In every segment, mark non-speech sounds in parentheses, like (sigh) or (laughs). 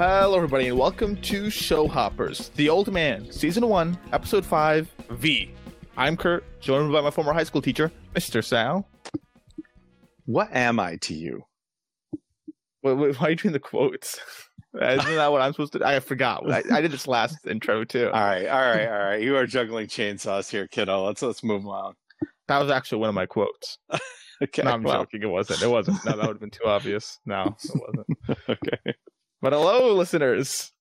Hello, everybody, and welcome to Show Hoppers, The Old Man, Season 1, Episode 5, V. I'm Kirt, joined by my former high school teacher, Mr. Sal. What am I to you? Wait, wait, why are you doing the quotes? (laughs) Isn't that what I'm supposed to do? I forgot. I, I did this last intro, too. (laughs) All right, all right, all right. You are juggling chainsaws here, kiddo. Let's let's move on. That was actually one of my quotes. (laughs) Okay. No, I'm well, joking. It wasn't. It wasn't. No, that would have been too obvious. No, it wasn't. okay. But hello, listeners.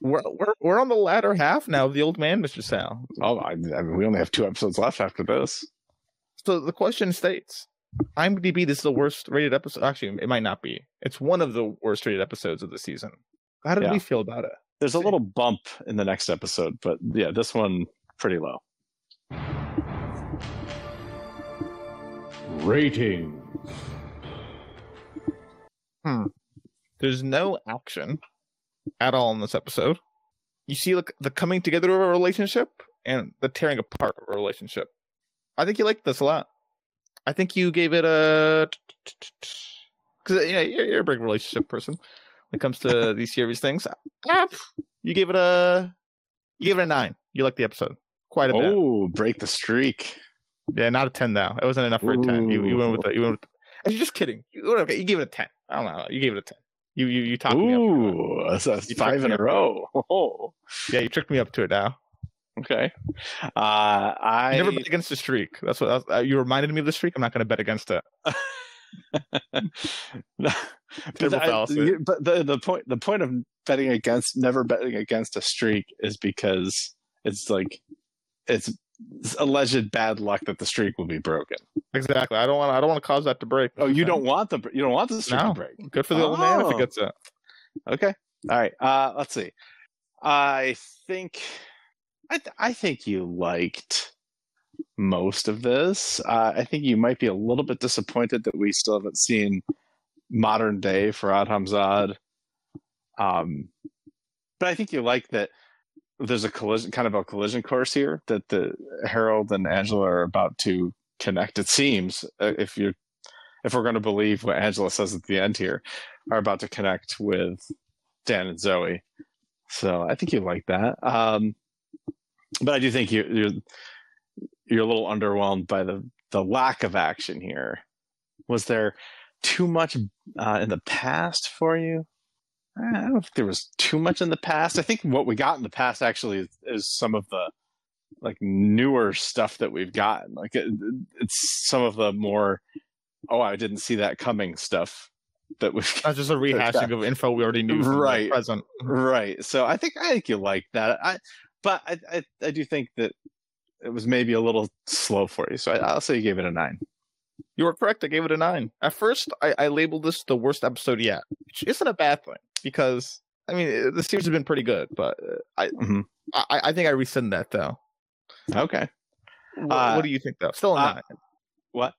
We're, we're, we're on the latter half now of The Old Man, Mr. Sal. Oh, I, I mean, we only have two episodes left after this. So the question states IMDb, this is the worst rated episode. Actually, it might not be. It's one of the worst rated episodes of the season. How did Yeah. we feel about it? There's a little bump in the next episode, but yeah, this one pretty low. Rating. Hmm. There's no action at all in this episode. You see like the coming together of a relationship and the tearing apart of a relationship. I think you liked this a lot. I think you gave it a (tsk) because you know you're, a big relationship person when it comes to (laughs) these series things. Ah, You gave it a you gave it a nine. You liked the episode quite a bit. Oh, break the streak. Yeah, not a ten though. It wasn't enough for a ten. You, you went with the you went with. The, you're just kidding. You, okay, you gave it a ten. I don't know. You gave it a ten. You you you talked me up. Ooh, that's, that's five in a row. Oh, (laughs) Yeah, you tricked me up to it now. okay. Uh, I never bet against the streak. That's what that's, uh, you reminded me of the streak. I'm not going to bet against it. (laughs) No, (laughs) but, I- you- but the the point the point of betting against never betting against a streak is because it's like it's alleged bad luck that the streak will be broken. Exactly. I don't want. I don't want to cause that to break. Oh, you don't want the you don't want the streak No. to break. Good for the old man if Oh. it gets it. Okay. All right. Uh, let's see. I think I th- I think you liked most of this. Uh, I think you might be a little bit disappointed that we still haven't seen modern day Faraz Hamzad. Um, but I think you like that there's a collision, kind of a collision course here that the Harold and Angela are about to connect. It seems uh, if you if we're going to believe what Angela says at the end here, are about to connect with Dan and Zoe. So I think you like that. Um, but I do think you, you're you're a little underwhelmed by the the lack of action here. Was there too much uh, in the past for you? I don't think there was too much in the past. I think what we got in the past actually is, is some of the like newer stuff that we've gotten. Like it, it's some of the more oh I didn't see that coming stuff that we've Not just a (laughs) rehashing of info we already knew. From the Right. present. right so i think i think you like that i but i i, I do think that it was maybe a little slow for you so I, i'll say you gave it a nine You were correct. I gave it a nine. At first, I, I labeled this the worst episode yet, which isn't a bad thing because I mean uh, the series has been pretty good, but uh, I, Mhm. I I think I rescind that though. okay What, Uh, what do you think though? Still a uh, nine. what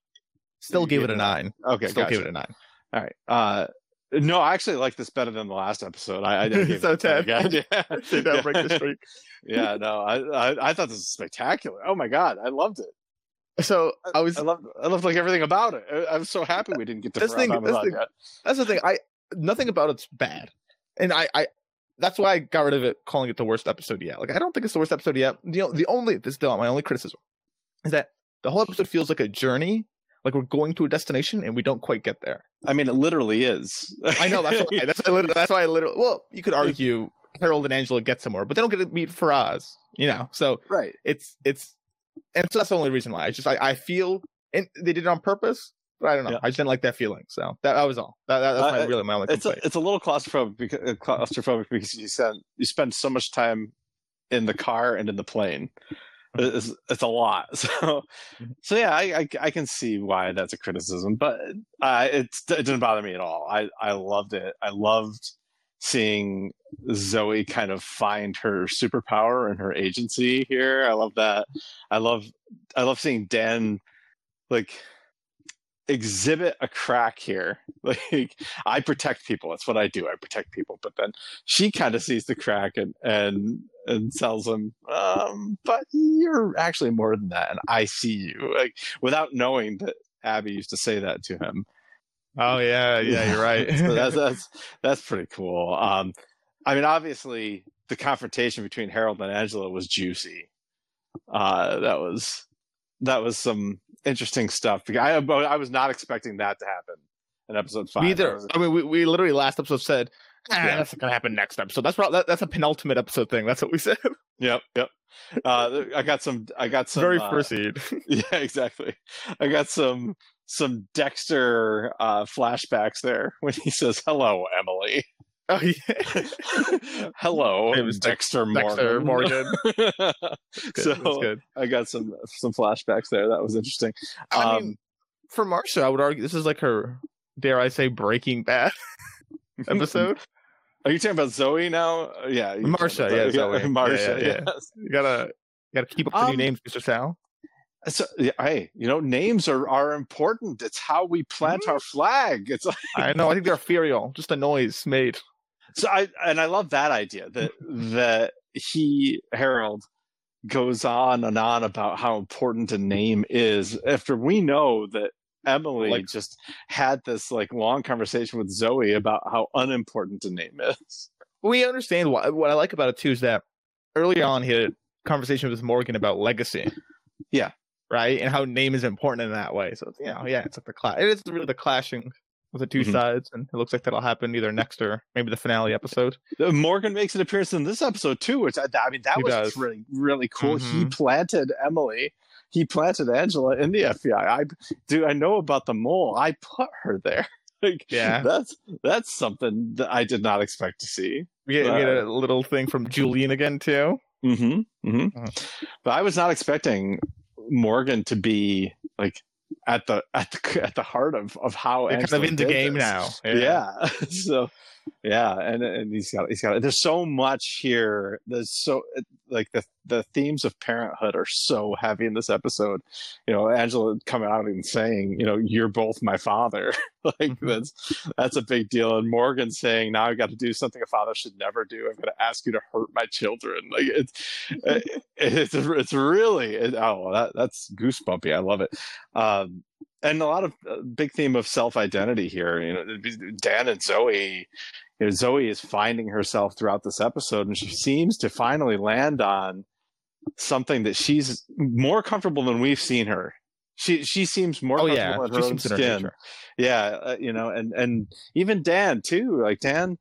Still you gave gave it a nine. okay Still gotcha. gave it a nine. all right uh no, I actually like this better than the last episode. I, I (laughs) gave So it a 10 10. again. Yeah. Say (laughs) don't break the (laughs) streak. yeah, no, I, I I thought this was spectacular. Oh my god, I loved it. So I was I loved I loved like everything about it. I, I'm so happy we didn't get to This Farhad thing- this thing- yet. That's the thing. I nothing about it's bad, and I, I that's why I got rid of it, calling it the worst episode yet. Like I don't think it's the worst episode yet. You know, the only this is my only criticism is that the whole episode feels like a journey, like we're going to a destination and we don't quite get there. I mean, it literally is. (laughs) I know that's why. That's why. I literally, that's why I literally. Well, you could argue Harold and Angela get somewhere, but they don't get to meet Faraz. You know, so right. it's it's, and so that's the only reason why. I just I, I feel, and they did it on purpose. But I don't know. Yeah. I just didn't like that feeling. So that, that was all. That, that, that's my, Uh, really my only it's a, it's a little claustrophobic because, uh, claustrophobic because you spend you spend so much time in the car and in the plane. It's, it's a lot. (laughs) So so yeah, I, I I can see why that's a criticism, but uh, it's it didn't bother me at all. I I loved it. I loved seeing Zoe kind of find her superpower and her agency here. I love that. I love I love seeing Dan like exhibit a crack here. (laughs) Like I protect people. That's what I do. I protect people. But then she kind of sees the crack and and and tells him, um, "But you're actually more than that, and I see you." Like without knowing that Abbey used to say that to him. Oh yeah, (laughs) yeah, you're right. so that's (laughs) that's that's pretty cool. Um, I mean, obviously, the confrontation between Harold and Angela was juicy. Uh, that was that was some interesting stuff. I I was not expecting that to happen in episode five. Neither. I mean, we, we literally last episode said ah, yeah. that's gonna happen next episode. That's probably, that, that's a penultimate episode thing. That's what we said. (laughs) Yep, yep. Uh, I got some. I got some. Very uh, seed. (laughs) (laughs) yeah, exactly. I got some some Dexter uh, flashbacks there when he says, "Hello, Emily." Oh yeah. (laughs) Hello, it was Dexter Morgan. Dexter Morgan. (laughs) so I got some some flashbacks there. That was interesting. I um, mean, for Marcia, I would argue this is like her, dare I say, Breaking Bad (laughs) episode. Are you talking about Zoe now? Yeah, Marcia. Yeah, Zoe. Marcia. Yeah, yeah, yeah. You gotta you gotta keep up the um, new names, Mr. Sal. So, hey, you know, names are, are important. It's how we plant mm-hmm. our flag. It's like, I know. I think they're ethereal, just a noise made. So I and I love that idea that that he Harold goes on and on about how important a name is after we know that Emily like, just had this like long conversation with Zoe about how unimportant a name is. We understand what what I like about it too is that early on he had a conversation with Morgan about legacy. Yeah. Right? And how name is important in that way. So you know, yeah, it's like the clash it is really the clashing with the 2 mm-hmm. sides, and it looks like that'll happen either next or maybe the finale episode. Morgan makes an appearance in this episode too, which I, I mean that he was does. really really cool. Mm-hmm. He planted Emily, he planted Angela in the FBI. I do I know about the mole. I put her there. (laughs) like, yeah, that's that's something that I did not expect to see. We get, uh, we get a little thing from Julian again too. Mm-hmm. mm-hmm. Uh-huh. But I was not expecting Morgan to be like at the at the (laughs) at the heart of of how kind of in the game this. now. Yeah. yeah. (laughs) so yeah, and and he's got he's got there's so much here. There's so like the the themes of parenthood are so heavy in this episode. You know, Angela coming out and saying, you know, you're both my father. (laughs) like mm-hmm. that's that's a big deal. And Morgan saying, now I've got to do something a father should never do. I'm going to ask you to hurt my children. (laughs) Like it's it's it's really it, oh that that's goosebumpy. I love it. Um, and a lot of uh, big theme of self identity here. You know, Dan and Zoe. You know, Zoe is finding herself throughout this episode, and she seems to finally land on something that she's more comfortable than we've seen her. She she seems more oh, comfortable yeah. in her own skin. Yeah, uh, you know, and and even Dan too. Like Dan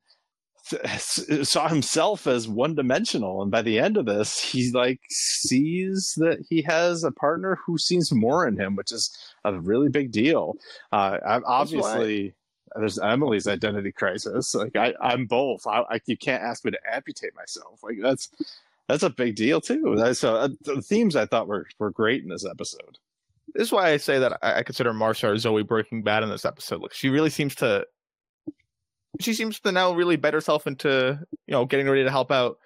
saw himself as one dimensional and by the end of this he like sees that he has a partner who sees more in him which is a really big deal uh obviously there's emily's identity crisis. Like i i'm both. I, I, you can't ask me to amputate myself. Like that's that's a big deal too. So uh, the themes i thought were were great in this episode. This is why i say that i, I consider Marsha or zoe breaking bad in this episode. Like she really seems to she seems to now really bet herself into you know getting ready to help out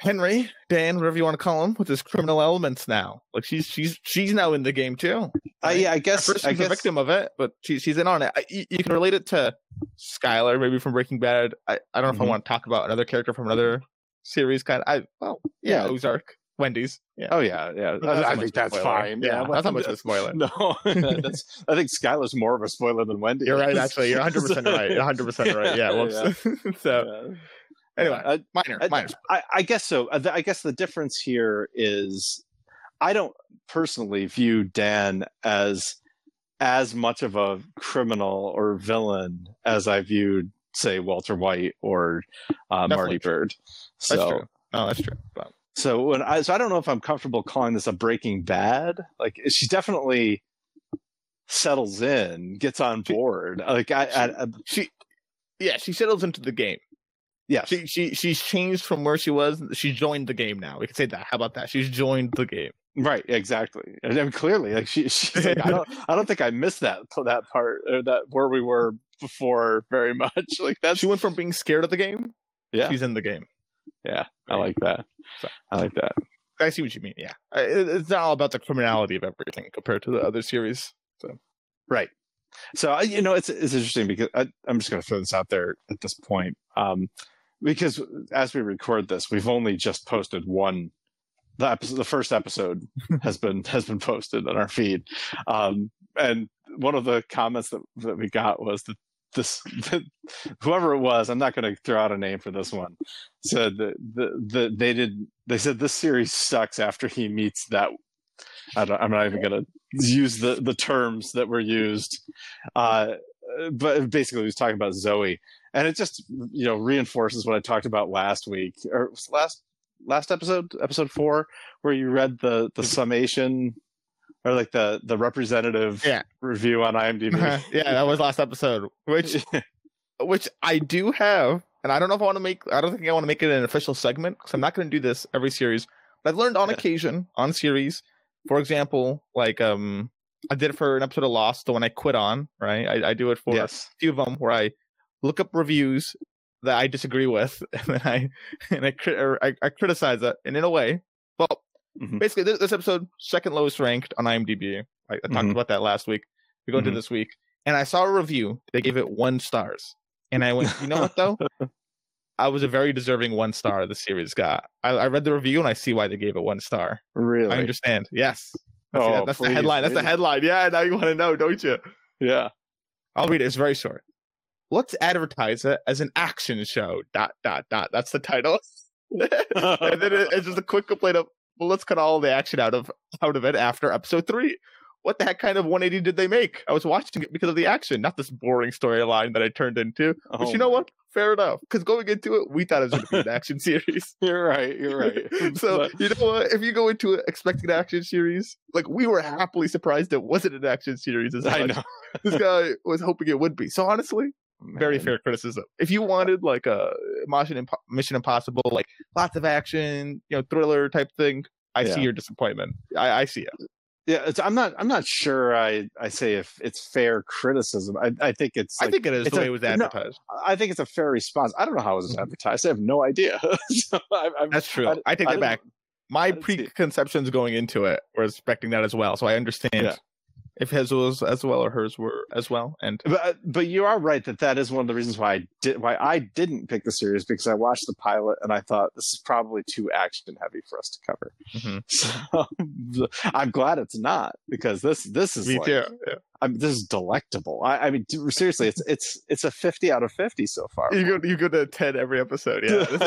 Henry, Dan, whatever you want to call him, with his criminal elements now. Like she's she's she's now in the game too. Right? Uh, yeah, I guess At first I guess... a victim of it, but she, she's in on it. I, you, you, can relate it to Skyler, maybe from Breaking Bad. I, I don't know mm-hmm. if I mm-hmm. want to talk about another character from another series. Kind of, I well, yeah, yeah. Ozark. Wendy's. Yeah. Oh yeah, yeah. I, I think that's fine. Yeah, yeah that's not much of a spoiler. (laughs) No, (laughs) that's. I think Skyler's more of a spoiler than Wendy. You're right. (laughs) Actually, you're 100 percent right. 100 percent right. Yeah. yeah. so anyway, uh, minor, I, minor. I, I, guess so. Uh, I guess the difference here is, I don't personally view Dan as as much of a criminal or villain as I viewed, say, Walter White or uh, Marty Byrde. So, that's true. Oh, that's true. But so when I so I don't know if I'm comfortable calling this a Breaking Bad. Like she definitely settles in, gets on board. Like I, I, I she, yeah, she settles into the game. Yeah, she she she's changed from where she was. She joined the game now. We can say that. How about that? She's joined the game. Right, exactly. And I mean, clearly, like she, she's like, I don't, (laughs) I don't think I missed that that part or that where we were before very much. (laughs) Like that. She went from being scared of the game. Yeah, she's in the game. Yeah, I like that. So, I like that. I see what you mean. Yeah, it's not all about the criminality of everything compared to the other series. So, right. So you know, it's it's interesting because I, am just going to throw this out there at this point, um, because as we record this, we've only just posted one. The episode, the first episode (laughs) has been has been posted on our feed, um, and one of the comments that that we got was that this whoever it was, I'm not going to throw out a name for this one. Said that the, the they did they said this series sucks after he meets that. I don't, I'm not even going to use the the terms that were used, uh, but basically he was talking about Zoe, and it just you know reinforces what I talked about last week or last last episode, episode four, where you read the the summation or like the the representative Yeah. review on IMDb. (laughs) yeah, that was last episode, which (laughs) which I do have, and I don't know if I want to make. I don't think I want to make it an official segment because I'm not going to do this every series. But I've learned on Yeah. occasion on series, for example, like um, I did it for an episode of Lost, the one I quit on. Right, I, I do it for yes. a few of them where I look up reviews that I disagree with, (laughs) and then I and I, I, I criticize it, and in a way, well, Mhm. basically this, this episode second lowest ranked on IMDb. I, I talked Mhm. about that last week. We go into Mhm. this week, and I saw a review. They gave it one stars, and I went, you know what though? (laughs) I was a very deserving one star the series got. I, I read the review and I see why they gave it one star. Really? I understand. Yes. That's, Oh, that's the please, headline. That's the headline. Yeah, now you want to know, don't you? Yeah. I'll read it. It's very short. Let's advertise it as an action show. Dot dot dot. That's the title. (laughs) and then it, it's just a quick complaint of, well, let's cut all the action out of out of it after episode three. What the heck kind of 180 did they make? I was watching it because of the action, not this boring storyline that I turned into. But Oh you know what? Fair enough. Because going into it, we thought it was going to be an action (laughs) series. You're right. You're right. (laughs) so But- you know what? If you go into it expecting an action series, like we were happily surprised it wasn't an action series. As I much. know. this guy was hoping it would be. So honestly, very fair criticism. If you wanted like a Mission, Impo- Mission Impossible, like lots of action, you know, thriller type thing, I Yeah. see your disappointment. I, I see it. Yeah, it's, I'm not. I'm not sure. I I say if it's fair criticism. I I think it's. I think it is the a- way it was no, advertised. I think it's a fair response. I don't know how it was Mhm. advertised. I have no idea. (laughs) so I, I'm, That's true. I- I, take that back. My didn't see it. preconceptions going into it were expecting that as well. So I understand Yeah. If his was as well or hers were as well. And But but you are right that that is one of the reasons why I did why I didn't pick the series because I watched the pilot and I thought this is probably too action heavy for us to cover. Mhm. (laughs) So (laughs) I'm glad it's not because this this is me like, too. Yeah. I mean, this is delectable. I, I mean, dude, seriously, it's it's it's a fifty out of fifty so far. You go, you go to ten every episode. Yeah, (laughs) this,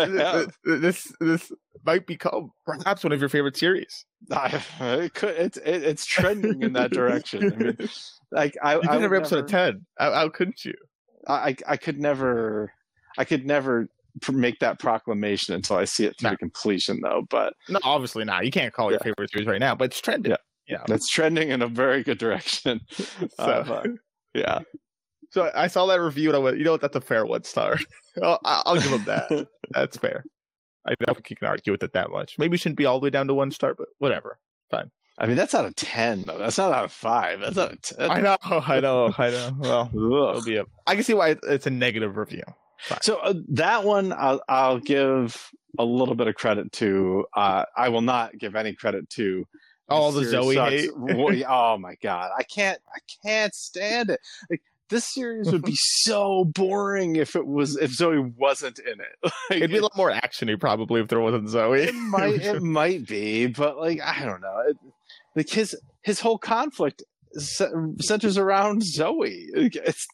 this, this this might become perhaps one of your favorite series. (laughs) I, it could, it's it, it's trending in that direction. I mean, (laughs) like I, You I did would every episode of ten. How, how couldn't you? I I could never I could never make that proclamation until I see it through to completion, though. But No, obviously not. You can't call your favorite series right now, but it's trending. Yeah. Yeah. (laughs) that's trending in a very good direction. (laughs) So, (laughs) Uh, yeah, so I saw that review and I went, you know what? That's a fair one star. I'll, I'll give him that. That's fair. I don't think you can argue with it that much. Maybe it shouldn't be all the way down to one star, but whatever. Fine. I mean that's out of ten though. That's not out of five. That's out of ten. I know, I know, I know. Well, it'll be a. I can see why it's a negative review. So uh, that one, I'll, I'll give a little bit of credit to. Uh, I will not give any credit to. All the Zoe hate. (laughs) (laughs) Oh my god, I can't. I can't stand it. Like this series would be (laughs) so boring if it was if Zoe wasn't in it. Like, It'd be a lot more actiony probably if there wasn't Zoe. it might it might be, but like I don't know. It, like his his whole conflict centers around Zoe. It's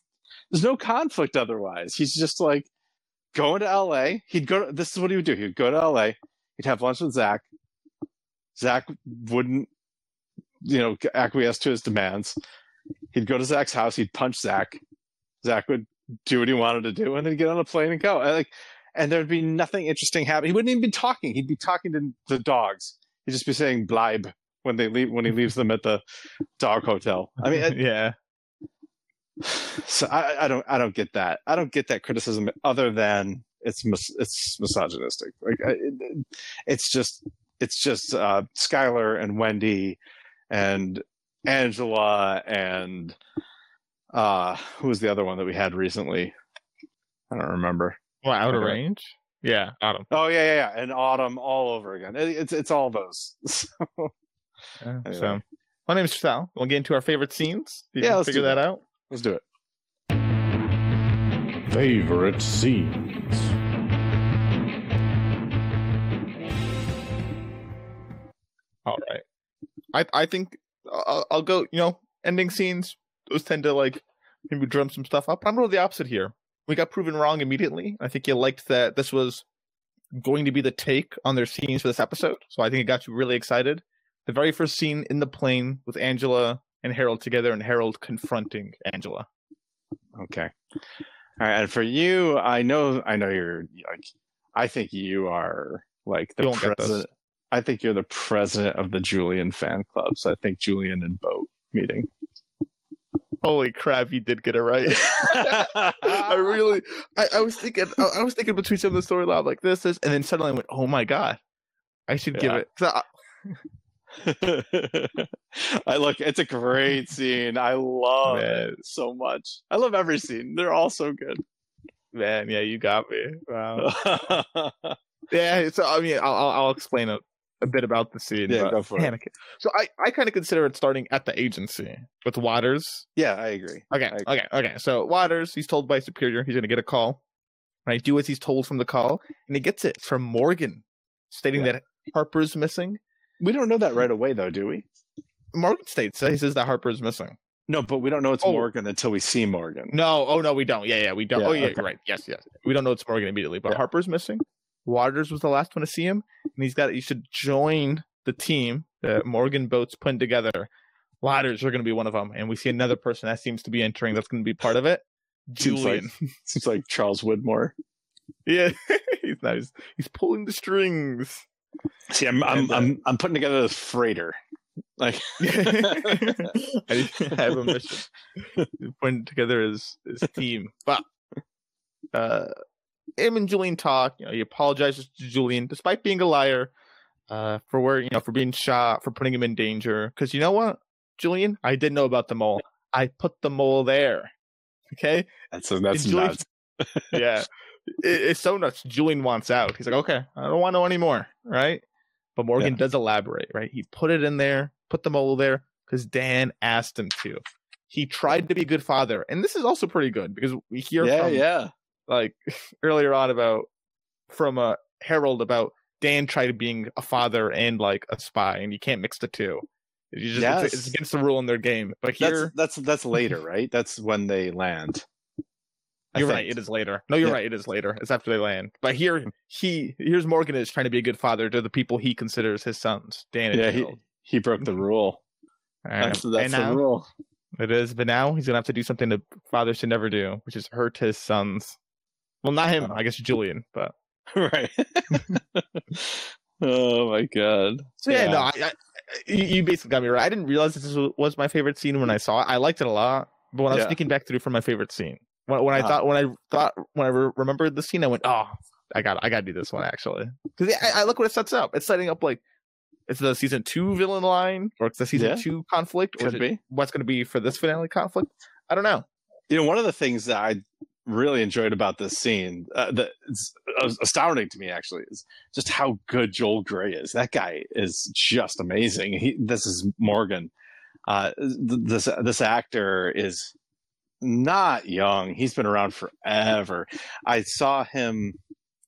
there's no conflict otherwise. He's just like going to L.A. He'd go. To, This is what he would do. He'd go to L.A. He'd have lunch with Zach. Zach wouldn't, you know, acquiesce to his demands. He'd go to Zach's house. He'd punch Zach. Zach would do what he wanted to do, and then get on a plane and go. And like, and there'd be nothing interesting happening. He wouldn't even be talking. He'd be talking to the dogs. He'd just be saying "bleib" when they leave when he leaves them at the dog hotel. I mean, (laughs) it- yeah. so I, I don't I don't get that. I don't get that criticism other than it's mis- it's misogynistic. Like I- it, it's just it's just uh, Skyler and Wendy and Angela and uh who was the other one that we had recently? I don't remember. Well, out of range. Yeah, Autumn. Oh yeah, yeah, yeah. and Autumn all over again. It- it's it's all those. (laughs) So, Yeah, Anyway. So, my name's Sal. We'll get into our favorite scenes. You Yeah, let's do figure that that. out. let's do it. Favorite scenes. All right. I I think uh, I'll, I'll go. You know, ending scenes. Those tend to like maybe drum some stuff up. I'm going to the opposite here. We got proven wrong immediately. I think you liked that this was going to be the take on their scenes for this episode. So I think it got you really excited. The very first scene in the plane with Angela and Harold together and Harold confronting Angela. Okay. All right. And for you, I know, I know you're like, I think you are like the You won't get this. president. I think you're the president of the Julian fan club. So I think Julian and Boat meeting. Holy crap, you did get it right. (laughs) I really, I, I was thinking, I, I was thinking between some of the storyline like this, this, and then suddenly I went, oh my god, I should give it. I- (laughs) I look, it's a great scene. I love Man. it so much. I love every scene. They're all so good. man, yeah, you got me. Wow. (laughs) Yeah, so I mean, I'll I'll, explain a, a bit about the scene. Yeah, go for it. man, I can't- So I I kind of consider it starting at the agency with Waters. yeah, I agree. Okay, I agree. okay, okay. So Waters, he's told by superior he's going to get a call. Right, do as he's told from the call, and he gets it from Morgan, stating Yeah. that Harper's missing. We don't know that right away, though, do we? Morgan states that he says that Harper's missing. No, but we don't know it's Oh. Morgan until we see Morgan. No, oh no, we don't. Yeah, yeah, we don't. Yeah, oh yeah, okay. right. Yes, yes. We don't know it's Morgan immediately, but Yeah. Harper's missing. Waters was the last one to see him, and he's got. You should join the team that Morgan Boats putting together. Waters are going to be one of them, and we see another person that seems to be entering. That's going to be part of it. Seems like- Julian. (laughs) Seems like Charles Woodmore. yeah, (laughs) he's nice. He's pulling the strings. See, I'm I'm And, uh, I'm, I'm putting together this freighter. Like (laughs) I have a mission. Putting together his his team, but uh, him and Julian talk. You know, he apologizes to Julian, despite being a liar, uh, for where you know for being shot, for putting him in danger. Because you know what, Julian, I did know about the mole. I put the mole there. Okay, that's that's Julian- nuts. (laughs) yeah, it, it's so nuts. Julian wants out. He's like, okay, I don't want to know anymore, right? But Morgan does elaborate, right? He put it in there, put the mole there because Dan asked him to. He tried to be a good father, and this is also pretty good because we hear Yeah, from yeah. Like (laughs) earlier on about from uh, Harold about Dan tried being a father and like a spy, and you can't mix the two. You just, Yes. it's, it's against the rule in their game. But here, that's that's (laughs) later, right? That's when they land. I You're think. right. It is later. No, you're Yeah. right. It is later. It's after they land. But here, he here's Morgan is trying to be a good father to the people he considers his sons, Dan and Yeah, he, he broke the rule. And- That's, that's the now rule. it is. But now he's gonna have to do something that fathers should never do, which is hurt his sons. Well, not him. Oh. I guess Julian. But (laughs) right. (laughs) oh my god. so yeah, Yeah. no, I, I, you, basically got me right. I didn't realize this was- was my favorite scene when I saw it. I liked it a lot, but when I was Yeah. thinking back through for my favorite scene, when, when I Uh-huh. thought when I thought when I re- remembered the scene, I went, oh, I got I got to do this one actually because I, I look what it sets up. It's setting up like it's the season two villain line or it's the season Yeah. two conflict or Could it be. what's going to be for this finale conflict. I don't know. You know, one of the things that I really enjoyed about this scene uh, that is astounding to me actually is just how good Joel Grey is. That guy is just amazing. He, this is Morgan. Uh, this this actor is not young. He's been around forever. I saw him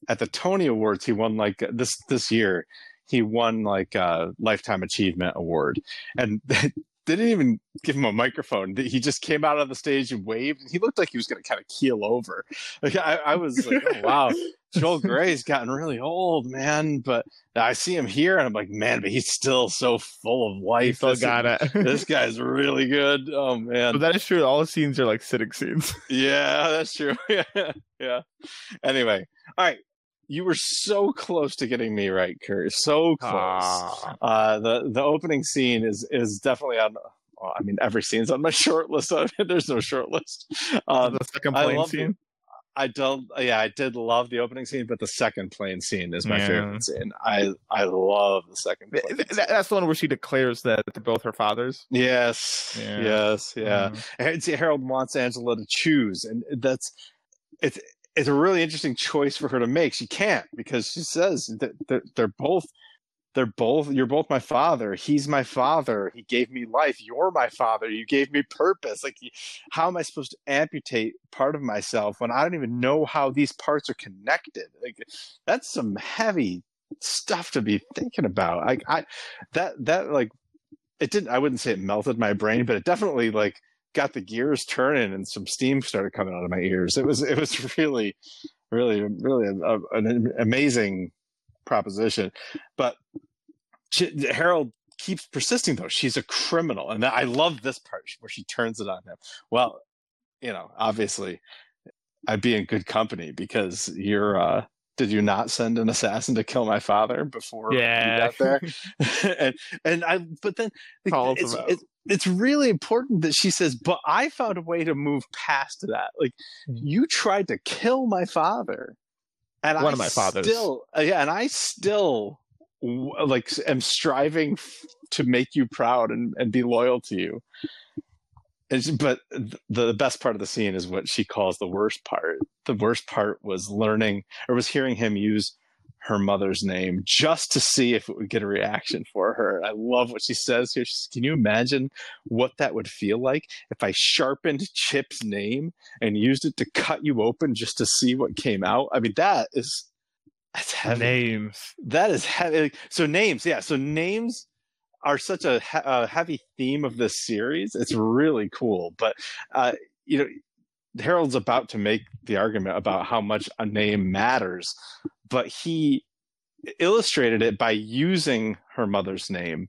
at the Tony Awards. He won like this this year. He won like a lifetime achievement award, and (laughs) they didn't even give him a microphone. He just came out on the stage and waved. He looked like he was going to kind of keel over. (laughs) Like I, I was like, oh, wow, (laughs) Joel Grey's gotten really old, man. But I see him here, and I'm like, man, but he's still so full of life. still This- got it. (laughs) this guy's really good. Oh man. but that is true. All the scenes are like sitting scenes. Yeah, that's true. yeah. Yeah. Anyway, all right. You were so close to getting me right, Kirt. So close. Ah. Uh, the the opening scene is is definitely on. Well, I mean, every scene's on my (laughs) short list. (laughs) There's no short list. Um, the second I plane love the- scene. I don't. Yeah, I did love the opening scene, but the second plane scene is my Yeah. favorite scene. I I love the second. Plane th- scene. That's the one where she declares that they're both her fathers. Yes, Yeah. yes, yeah. Mhm. And see, Harold wants Angela to choose, and that's it's it's a really interesting choice for her to make. She can't because she says that they're, they're both they're both you're both my father. He's my father. He gave me life. You're my father. You gave me purpose. Like, how am I supposed to amputate part of myself when I don't even know how these parts are connected? Like, that's some heavy stuff to be thinking about. Like, I that that like it didn't. I wouldn't say it melted my brain, but it definitely like got the gears turning and some steam started coming out of my ears. It was it was (laughs) really, really, really a, a, an amazing proposition. But she, Harold keeps persisting though. She's a criminal, and I love this part where she turns it on him. Well, you know, obviously, I'd be in good company because you're. uh did you not send an assassin to kill my father before Yeah. you got there? (laughs) (laughs) and and I, but then it's, it's it's really important that she says, "But I found a way to move past that. Like Mhm. you tried to kill my father, and One I of my fathers. Still, uh, yeah, and I still like am striving f- to make you proud and and be loyal to you." But the best part of the scene is what she calls the worst part. The worst part was learning or was hearing him use her mother's name just to see if it would get a reaction for her. I love what she says here. She says, Can you imagine what that would feel like if I sharpened Chip's name and used it to cut you open just to see what came out? I mean, that is that's heavy. Names. That is heavy. So names, yeah. So names are such a, a heavy theme of this series. It's really cool. But uh, you know, Harold's about to make the argument about how much a name matters, but he illustrated it by using her mother's name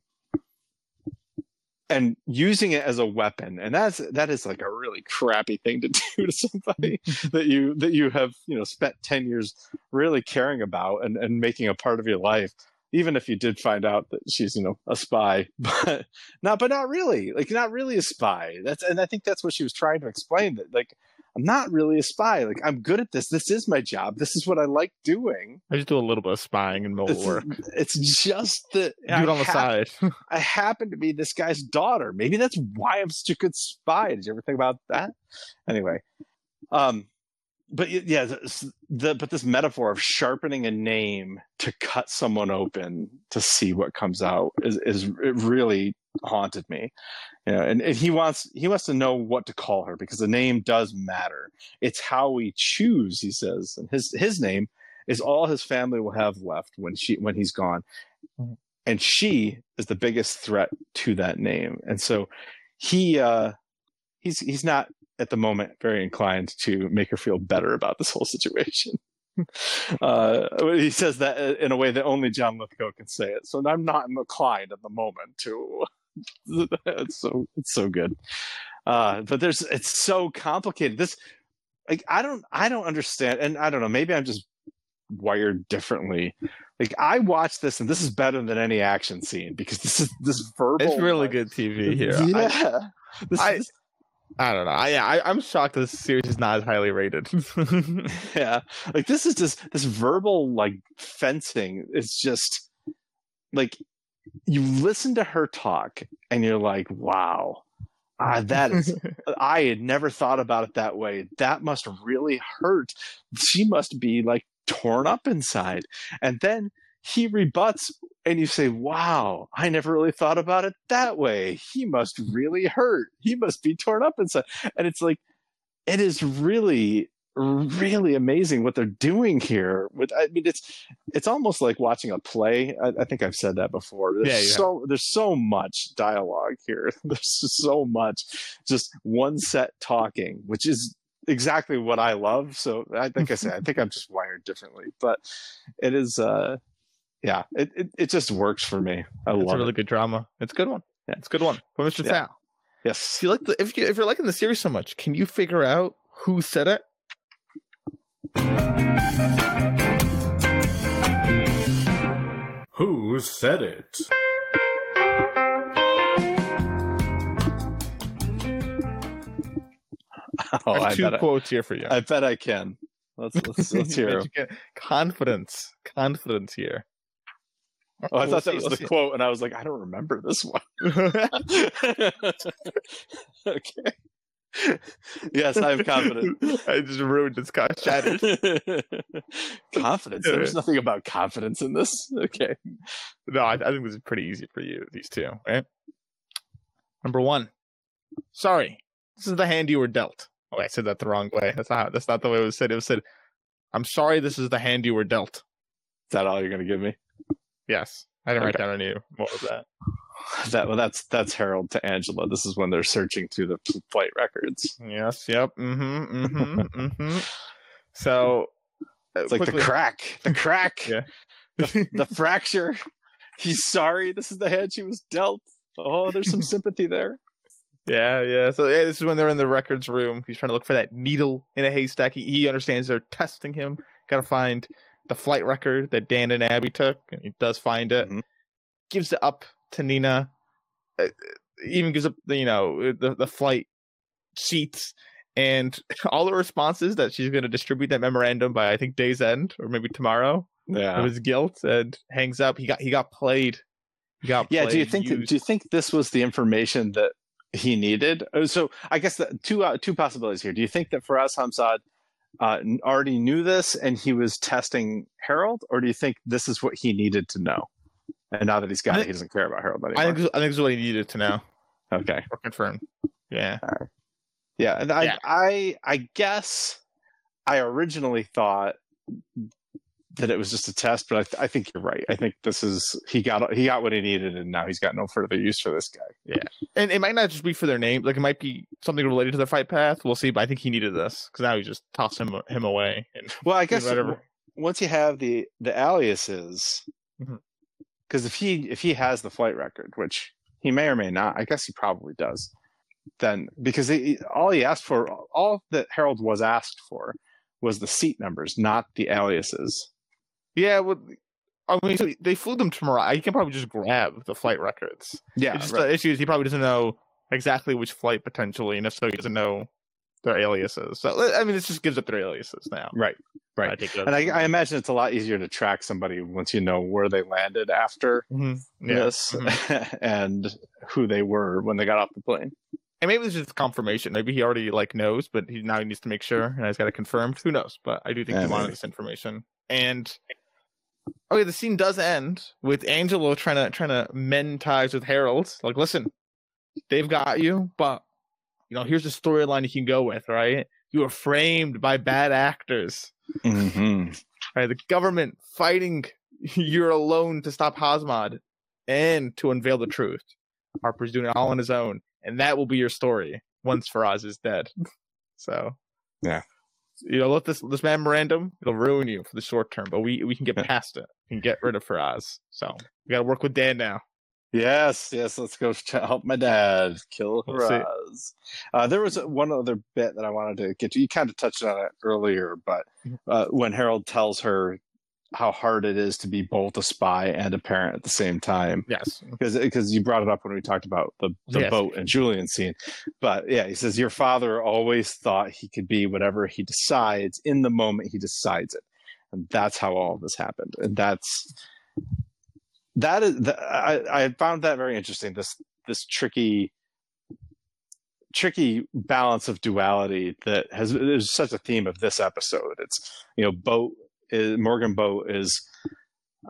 and using it as a weapon and that's that is like a really crappy thing to (laughs) do to somebody (laughs) that you that you have you know spent 10 years really caring about and, and making a part of your life even if you did find out that she's you know a spy (laughs) but not but not really like not really a spy that's and i think that's what she was trying to explain that like i'm not really a spy like i'm good at this this is my job this is what i like doing I just do a little bit of spying and mobile it's, work. it's just that Do it on the side. (laughs) I happen to be this guy's daughter. Maybe that's why I'm such a good spy. Did you ever think about that? Anyway, um, but yeah, the, the but this metaphor of sharpening a name to cut someone open to see what comes out is is it really haunted me. You know, and, and he wants he wants to know what to call her because the name does matter. It's how we choose, he says, and his his name is all his family will have left when she when he's gone and she is the biggest threat to that name and so he uh he's he's not at the moment very inclined to make her feel better about this whole situation. (laughs) Uh he says that in a way that only john lithgow can say it. So i'm not inclined at the moment to. (laughs) It's so it's so good. Uh but there's it's so complicated. This like i don't i don't understand and i don't know maybe i'm just wired differently. Like I watch this, and this is better than any action scene because this is this verbal. It's really like- good TV here. I, Yeah, This- I- this- I don't know. I, yeah, I, I'm shocked this series is not as highly rated. (laughs) yeah. Like this is just this verbal like fencing. It's just like you listen to her talk, and you're like, wow. Ah, that is (laughs) I had never thought about it that way. That must really hurt. She must be like torn up inside. And then he rebuts, and you say, Wow, I never really thought about it that way. He must really hurt. He must be torn up inside. And it's like, it is really really amazing what they're doing here with i mean it's it's almost like watching a play i, I think i've said that before there's Yeah, you so there's so much dialogue here (laughs) there's just so much just one set talking which is exactly what i love so i think i said i think i'm just wired differently but it is uh yeah it it, it just works for me i it's love a really it good drama. It's a good one. Yeah. It's a good one. For Mr. Yeah. Tao. yes If you like the if you if you're liking the series so much, can you figure out who said it? Who said it? (laughs) oh I have i two bet I, quotes here for you. I bet i can let's let's, let's (laughs) hear 'em. You Confidence, confidence here. Oh, I We'll thought that see, was we'll the see. quote, and I was like, I don't remember this one. (laughs) okay. yes, I'm confident. I just ruined this guy shattered. (laughs) confidence. There's nothing about confidence in this. Okay. No, I, I think this is pretty easy for you. These two, right? Number one. Sorry, this is the hand you were dealt. Oh, I said that the wrong way. That's not. That's not the way it was said. It was said, "I'm sorry, this is the hand you were dealt." Is that all you're going to give me? Yes, I didn't write Okay. down any What was that. (sighs) That well, that's that's Harold to Angela. This is when they're searching through the flight records. Yes. Yep. Mm-hmm. Mm-hmm. (laughs) mm-hmm. So uh, It's like quickly- the crack, the crack, (laughs) Yeah. the, the fracture. He's sorry. This is the hand she was dealt. Oh, there's some (laughs) sympathy there. Yeah, yeah. So yeah, this is when they're in the records room. He's trying to look for that needle in a haystack. He, he understands they're testing him. Got to find the flight record that Dan and Abbey took, and he does find it. Mhm. Gives it up to Nina. Uh, even gives up the you know the the flight sheets and (laughs) all the responses that she's going to distribute that memorandum by I think day's end or maybe tomorrow Yeah. of his guilt and hangs up. He got he got played. He got yeah. Do you think used. do you think this was the information that he needed? Uh, So I guess the two uh, two possibilities here. Do you think that Faraz Hamzad uh, already knew this and he was testing Harold, or do you think this is what he needed to know? And now that he's got I it, he doesn't care about Harold anymore. I think this- I think is what he needed to know okay. or confirm. Yeah. Yeah, and I, Yeah. I, I guess I originally thought that it was just a test, but I, th- I think you're right. I think this is he got he got what he needed, and now he's got no further use for this guy. Yeah, and it might not just be for their name. Like it might be something related to their fight path. We'll see. But I think he needed this because now he just tossed him him away. And Well, I guess whatever. once you have the the aliases, because mm-hmm. if he if he has the flight record, which he may or may not, I guess he probably does. Then because he, all he asked for, all that Harold was asked for, was the seat numbers, not the aliases. Yeah, well, I mean, so they flew them to Morocco. He can probably just grab the flight records. Yeah, It's just right. the issue is he probably doesn't know exactly which flight potentially, and if so, he doesn't know their aliases. So I mean, this just gives up their aliases now. right. Right. I And I, I imagine it's a lot easier to track somebody once you know where they landed after Mhm. Yeah. this Mhm. (laughs) and who they were when they got off the plane. And maybe this is just confirmation. Maybe he already like knows, but he now he needs to make sure, and he's got it confirmed. Who knows? But I do think Yeah, he wanted maybe. this information. And okay, the scene does end with Angela trying to trying to mend ties with Harold. Like, listen, they've got you, but you know, here's the storyline you can go with. Right? You were framed by bad actors. Mm-hmm. Right? The government fighting (laughs) you're alone to stop Hazmad and to unveil the truth. Harper's doing it all on his own, and that will be your story once Faraz is dead. (laughs) So, Yeah. You know, let this this memorandum it'll ruin you for the short term, but we we can get past it. and get rid of Faraz. So we got to work with Dan now. Yes, yes. Let's go (laughs) help my dad kill. Haraz. Uh, there was one other bit that I wanted to get to. You kind of touched on it earlier, but Mhm. uh, when Harold tells her how hard it is to be both a spy and a parent at the same time, Yes. because because you brought it up when we talked about the, the Yes. boat and Julian scene. But yeah, he says your father always thought he could be whatever he decides in the moment he decides it, and that's how all of this happened. And that's that is that, I I found that very interesting. This this tricky tricky balance of duality that has is such a theme of this episode. It's you know boat is Morgan Boat is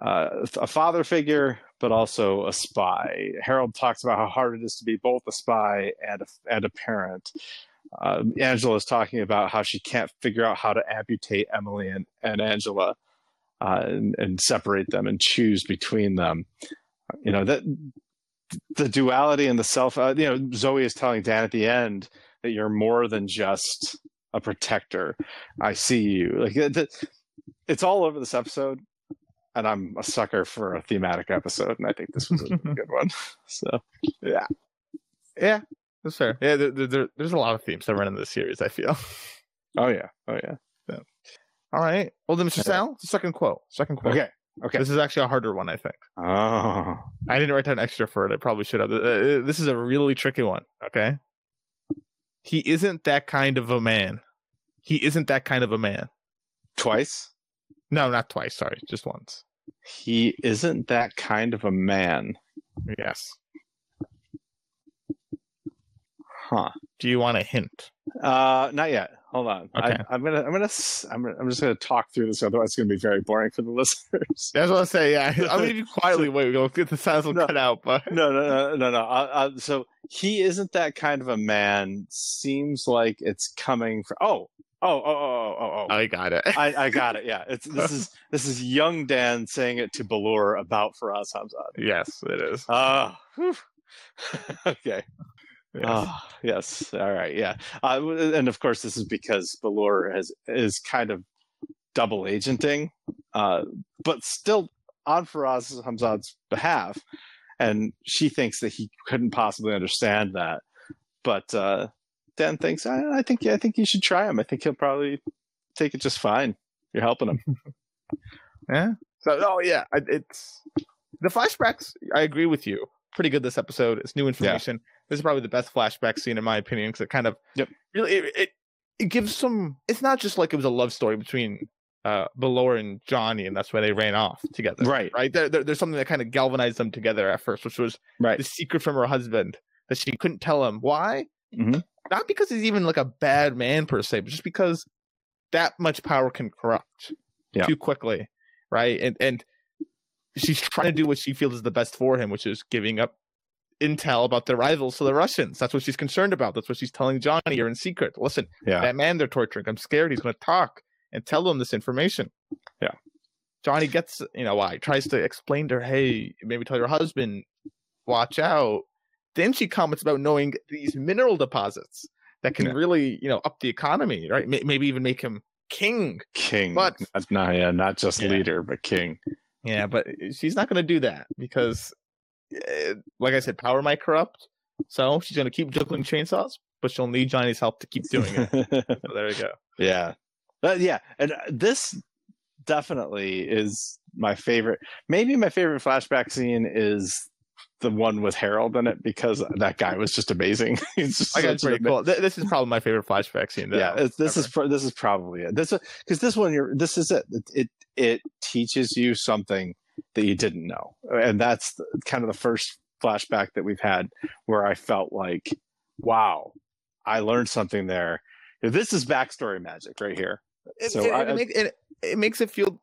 uh, a father figure, but also a spy. Harold talks about how hard it is to be both a spy and a, and a parent. Uh, Angela is talking about how she can't figure out how to amputate Emily and, and Angela uh, and, and separate them and choose between them. You know that the duality and the self. Uh, you know, Zoe is telling Dan at the end that you're more than just a protector. I see you. Like it, it's all over this episode and I'm a sucker for a thematic episode, and I think this was a (laughs) good one. So Yeah, yeah, that's fair. Yeah, there, there- there- there's a lot of themes that run in this series. I feel. oh yeah, oh yeah. All right. Well, then, Mr. Yeah. Sal, second quote. Second quote. Okay, okay. This is actually a harder one, I think. Oh, I didn't write down extra for it. I probably should have. Uh, uh, This is a really tricky one. Okay. He isn't that kind of a man. He isn't that kind of a man. twice. No, not twice. Sorry, just once. He isn't that kind of a man, Yes. huh? Do you want a hint? Uh, not yet. Hold on. Okay. I, I'm gonna, I'm gonna, I'm, gonna, I'm just gonna talk through this. Otherwise, it's gonna be very boring for the (laughs) listeners. That's what I say. Yeah. I mean, if you quietly wait, we'll get the sounds will No. cut out. But no, no, no, no, no. Uh, uh, so he isn't that kind of a man. Seems like it's coming from. Oh, Oh, oh, oh, oh, oh. I got it. I, I got it. (laughs) Yeah, it's this is this is young Dan saying it to Belour about Faraz Hamzad. yes, it is. Oh, whew. (laughs) okay. Yes. Oh, yes. All right. Yeah. Uh, and of course, this is because Belour has is kind of double agenting, uh, but still on Faraz Hamzad's behalf, and she thinks that he couldn't possibly understand that. But uh, Dan thinks, I, I think, I think you should try him. I think he'll probably take it just fine. You're helping him. (laughs) Yeah. So, oh yeah, it's the flashbacks. I agree with you. Pretty good this episode. It's new information. This is probably the best flashback scene in my opinion because it kind of Yep. really it, it it gives some. It's not just like it was a love story between uh Belour and Johnny, and that's why they ran off together. Right. Right. There, there, there's something that kind of galvanized them together at first, which was Right. the secret from her husband that she couldn't tell him. Why? Mhm. Not because he's even like a bad man per se, but just because that much power can corrupt Yeah. too quickly, right? And and she's trying to do what she feels is the best for him, which is giving up intel about their rivals to the Russians. That's what she's concerned about. That's what she's telling Johnny here in secret. Listen, Yeah. that man they're torturing. I'm scared he's going to talk and tell them this information. Yeah. Johnny gets, you know, why tries to explain to her, hey, maybe tell your husband, watch out. Then she comments about knowing these mineral deposits that can Yeah. really, you know, up the economy, right? May- Maybe even make him king. King. But- not, not, yeah, not just Yeah. leader, but king. Yeah, but she's not going to do that because, eh, like I said, power might corrupt. So she's going to keep juggling chainsaws, but she'll need Johnny's help to keep doing it. So there you go. (laughs) yeah. Uh, yeah. And uh, this definitely is my favorite. Maybe my favorite flashback scene is the one with Harold in it because that guy was just amazing. (laughs) He's just I got pretty cool. Th- This is probably my favorite flashback scene. though, yeah this ever. is this is probably it this because this one you're this is it. it it it teaches you something that you didn't know and that's the, kind of the first flashback that we've had where i felt like wow i learned something there this is backstory magic right here It, So it, I- it, I- make- it, it makes it feel,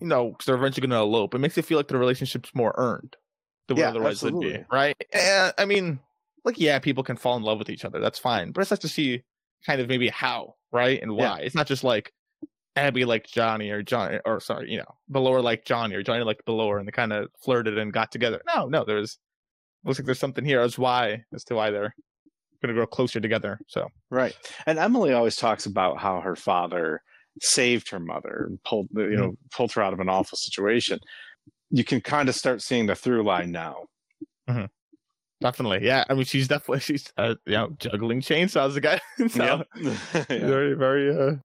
you know, because they're eventually going to elope. It makes it feel like the relationship's more earned than what Yeah, otherwise would be, absolutely. right? And, I mean, like, yeah, people can fall in love with each other. That's fine, but it's nice to see kind of maybe how, right, and Yeah. why. It's not just like Abbey liked Johnny or Johnny, or sorry, you know, Belour liked Johnny or Johnny liked Belour, and they kind of flirted and got together. No, no, there's looks like there's something here as why as to why they're going to grow closer together. So right and emily always talks about how her father saved her mother and pulled you mm-hmm. know pulled her out of an awful situation you can kind of start seeing the through line now definitely, yeah. I mean, she's definitely (laughs) she's uh, you know juggling chainsaws again. (laughs) so (laughs) yeah. very very uh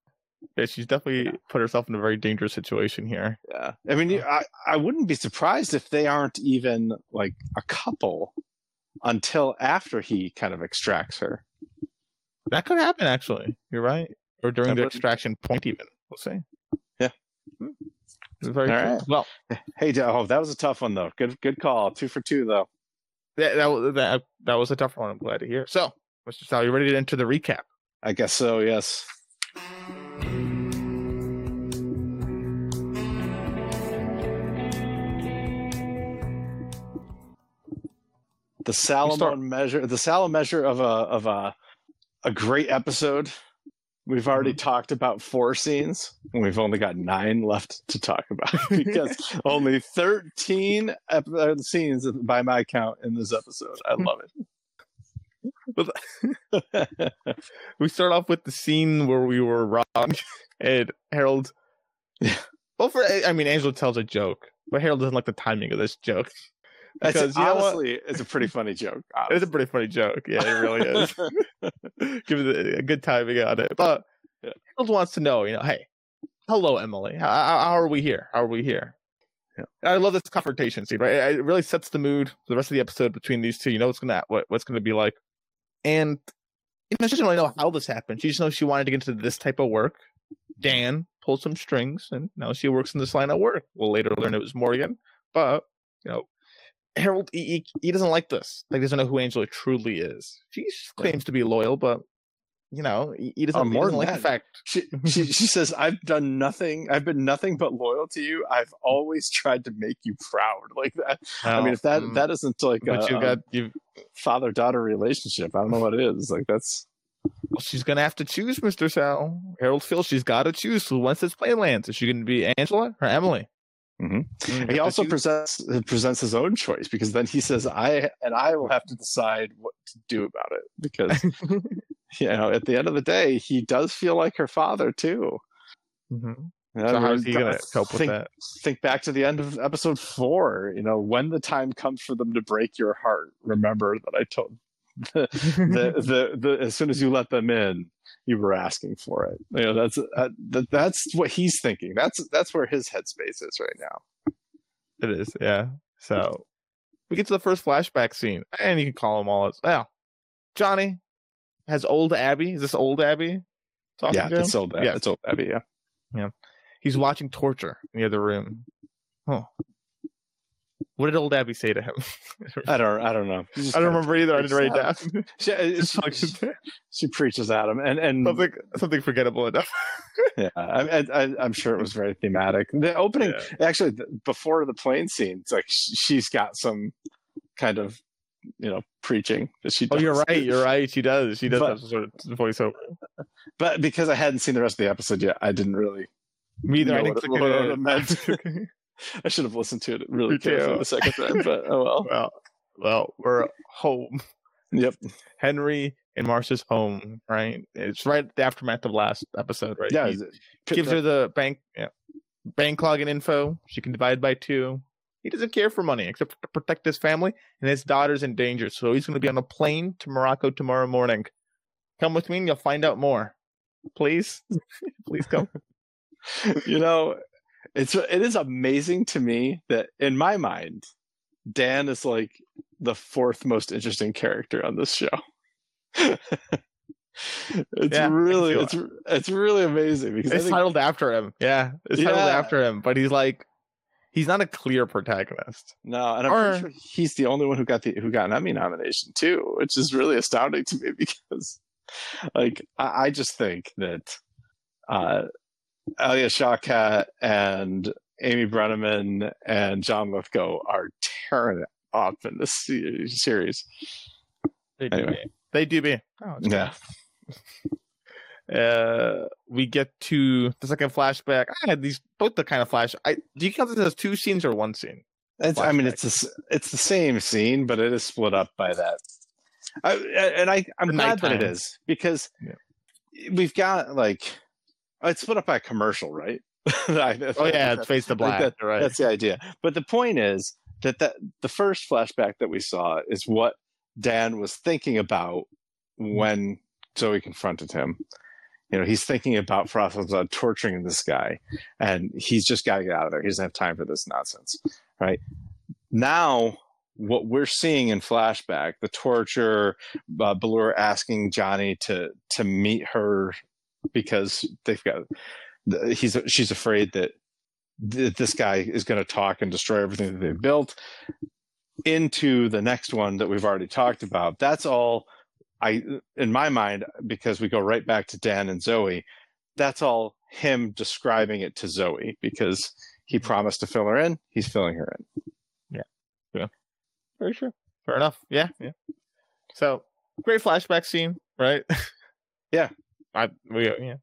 yeah, she's definitely put herself in a very dangerous situation here. Yeah, I mean, you- I I wouldn't be surprised if they aren't even like a couple until after he kind of extracts her. That could happen actually. You're right. Or during That the would- extraction point even. We'll see. Yeah. Hmm. It's very All cool. right. Well, Hey, oh, that was a tough one though. Good good call. Two for two though. that, that was that, that was a tough one. I'm glad to hear. So, Mr. Sal, you ready to enter the recap? I guess so. Yes. The start. Salomon measure, the Salomon measure of a of a a great episode. We've already talked about four scenes, and we've only got nine left to talk about (laughs) because only thirteen ep- uh, scenes by my count in this episode. I love it. (laughs) we start off with the scene where we were wrong, and Harold. Well, for I mean, Angela tells a joke, but Harold doesn't like the timing of this joke. Because honestly, it's a pretty funny joke. It's a pretty funny joke. Yeah, it really is. (laughs) (laughs) Give it a, good timing on it. But Yeah. Harold wants to know, you know, hey, hello, Emily. How, how how are we here? How are we here? Yeah. I love this confrontation scene, right? It really sets the mood for the rest of the episode between these two. You know what's gonna what, what's gonna be like, and you know, she doesn't really know how this happened. She just knows she wanted to get into this type of work. Dan pulled some strings, and now she works in this line of work. We'll later learn it was Morgan, but you know, Harold he, he, doesn't like this. Like, doesn't know who Angela truly is. She claims to be loyal, but you know, he, doesn't, Oh, he more doesn't than like the fact. She, she (laughs) she says, "I've done nothing. I've been nothing but loyal to you. I've always tried to make you proud." (laughs) Like that. I mean, if that Mm, that isn't like but a, you got you father daughter relationship, I don't know what it is. Like that's Well, she's gonna have to choose, Mr. Sal. Harold feels she's gotta choose. So once this plane lands, is she gonna be Angela or Emily? Mhm. Mm, He also to choose. presents presents his own choice because then he says, "I and I will have to decide what to do about it." Because (laughs) you know, at the end of the day, he does feel like her father too. Mhm. You know, So how's he gonna th- cope with think, that? Think back to the end of episode four. You know, when the time comes for them to break your heart, remember that I told the (laughs) the, the, the as soon as you let them in, you were asking for it. You know, that's uh, that, that's what he's thinking. That's that's where his headspace is right now. It is, yeah. So we get to the first flashback scene, and you can call them all as well. Johnny has old Abbey. Is this old Abbey? Talking yeah, to him? it's old. Yeah. Yeah, it's old Abbey. Yeah. He's watching torture in the other room. Oh. What did old Abbey say to him? I don't. I don't know. I don't remember either. I didn't write it down. She, uh, It's she, she, she preaches at him, and and something, something forgettable enough. yeah, I, I, I'm sure it was very thematic. The opening, actually, th- before the plane scene, it's like sh- she's got some kind of, you know, preaching that she. Oh, you're right. You're right. She does. She does But- have some sort of voiceover. But because I hadn't seen the rest of the episode yet, I didn't really. Me either. I know didn't what click it- it what it meant. (laughs) I should have listened to it really carefully the second time, but oh well. (laughs) well, well, we're home. Yep. Henry and Marcia's home, right? It's right the aftermath of last episode, right? Yeah. He is it- gives her the bank yeah, bank login info. She can divide by two. He doesn't care for money except to protect his family and his daughter's in danger. So he's going to be on a plane to Morocco tomorrow morning. Come with me and you'll find out more. Please, (laughs) please come. (laughs) you know, it's it is amazing to me that in my mind, Dan is like the fourth most interesting character on this show. (laughs) it's Yeah, really it's it's really amazing because It's think, titled after him. Yeah, it's titled after him, but he's like, he's not a clear protagonist. no, and I'm or- sure he's the only one who got the who got an Emmy nomination too, which is really astounding to me (laughs) because, like, I, I just think that uh, Alia Shawkat and Amy Brenneman and John Lithgow are tearing it up in this series. They do Anyway. be. They do be. Oh, Yeah. (laughs) uh we get to the second flashback i had these both the kind of flash i do you count this as two scenes or one scene It's, I mean, it's the it's the same scene, but it is split up by that. I, and I I'm The glad that it is because Yeah. we've got like it's split up by a commercial, right? (laughs) Oh yeah it's face to black that- right That's the idea. But the point is that that the first flashback that we saw is what Dan was thinking about when Zoe confronted him. You know, he's thinking about Frostland torturing this guy, and he's just got to get out of there. He doesn't have time for this nonsense, right? Now, what we're seeing in flashback, the torture, uh, asking Johnny to to meet her because they've got he's she's afraid that th- this guy is going to talk and destroy everything that they built into the next one that we've already talked about. That's all i in my mind because we go right back to dan and zoe that's all him describing it to zoe because he promised to fill her in. He's filling her in. Yeah. Yeah. very sure. Fair enough. Yeah. Yeah. So great flashback scene right? (laughs) Yeah. I we yeah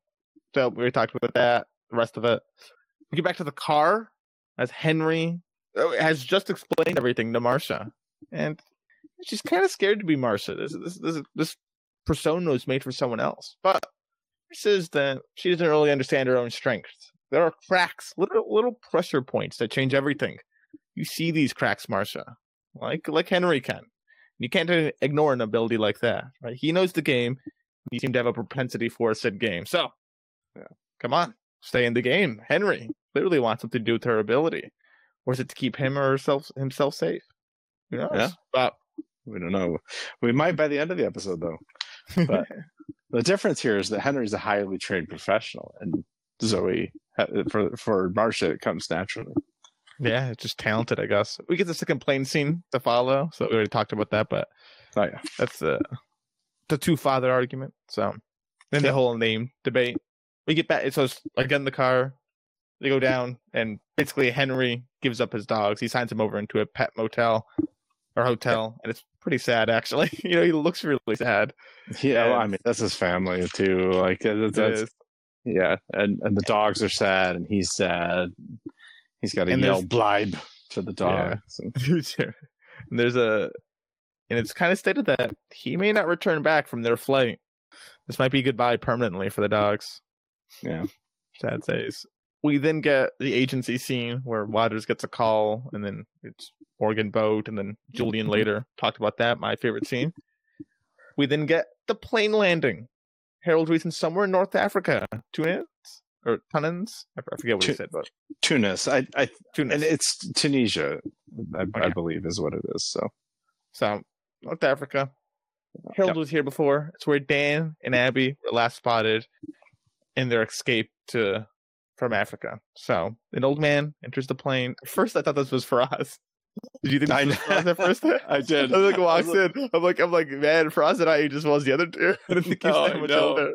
so we talked about that the rest of it we get back to the car as henry uh, has just explained everything to Marcia, and she's kind of scared to be Marcia. This this this this persona is made for someone else, but says that she doesn't really understand her own strengths. There are cracks, little little pressure points that change everything. You see these cracks, Marcia, like like Henry can. You can't uh, ignore an ability like that, right? He knows the game. You seem to have a propensity for said game. So, Yeah. come on, stay in the game. Henry clearly wants something to do with her ability, or is it to keep him or herself himself safe? Who knows? Yeah. But we don't know we might by the end of the episode though But- (laughs) the difference here is that henry's a highly trained professional and zoe uh, for for marcia it comes naturally yeah, it's just talented, I guess. We get the second plane scene to follow, so we already talked about that, but oh yeah that's the the two father argument. So then the whole name debate. We get back. So it's again the car. They go down, and basically Henry gives up his dogs. He signs them over into a pet motel, or hotel, and it's pretty sad actually. (laughs) you know, he looks really sad. Yeah, well, I mean that's his family too. Like that's, yeah, and and the dogs are sad, and he's sad. He's got to And yell "blibe" to the Yeah. dogs. (laughs) and- and there's a, and it's kind of stated that he may not return back from their flight. This might be goodbye permanently for the dogs. Yeah. Sad days. We then get the agency scene where Waters gets a call, and then it's Morgan Boat, and then Julian mm-hmm. later talked about that. My favorite scene. We then get the plane landing. Harold Reason somewhere in North Africa. Tunis or Tunins? I forget what he said, but Tunis, I, I, Tunis. and it's Tunisia, I, I believe, is what it is. So So North Africa. Harold was here before. It's where Dan and Abbey were last spotted in their escape to from Africa. So an old man enters the plane. At first, I thought this was for us. Did you think I was Faraz at (laughs) first? I (laughs) did. I was like, walks I was in. I'm like, I'm like, man, Faraz and I just was the other two. I didn't think he's (laughs) No, oh, that much older.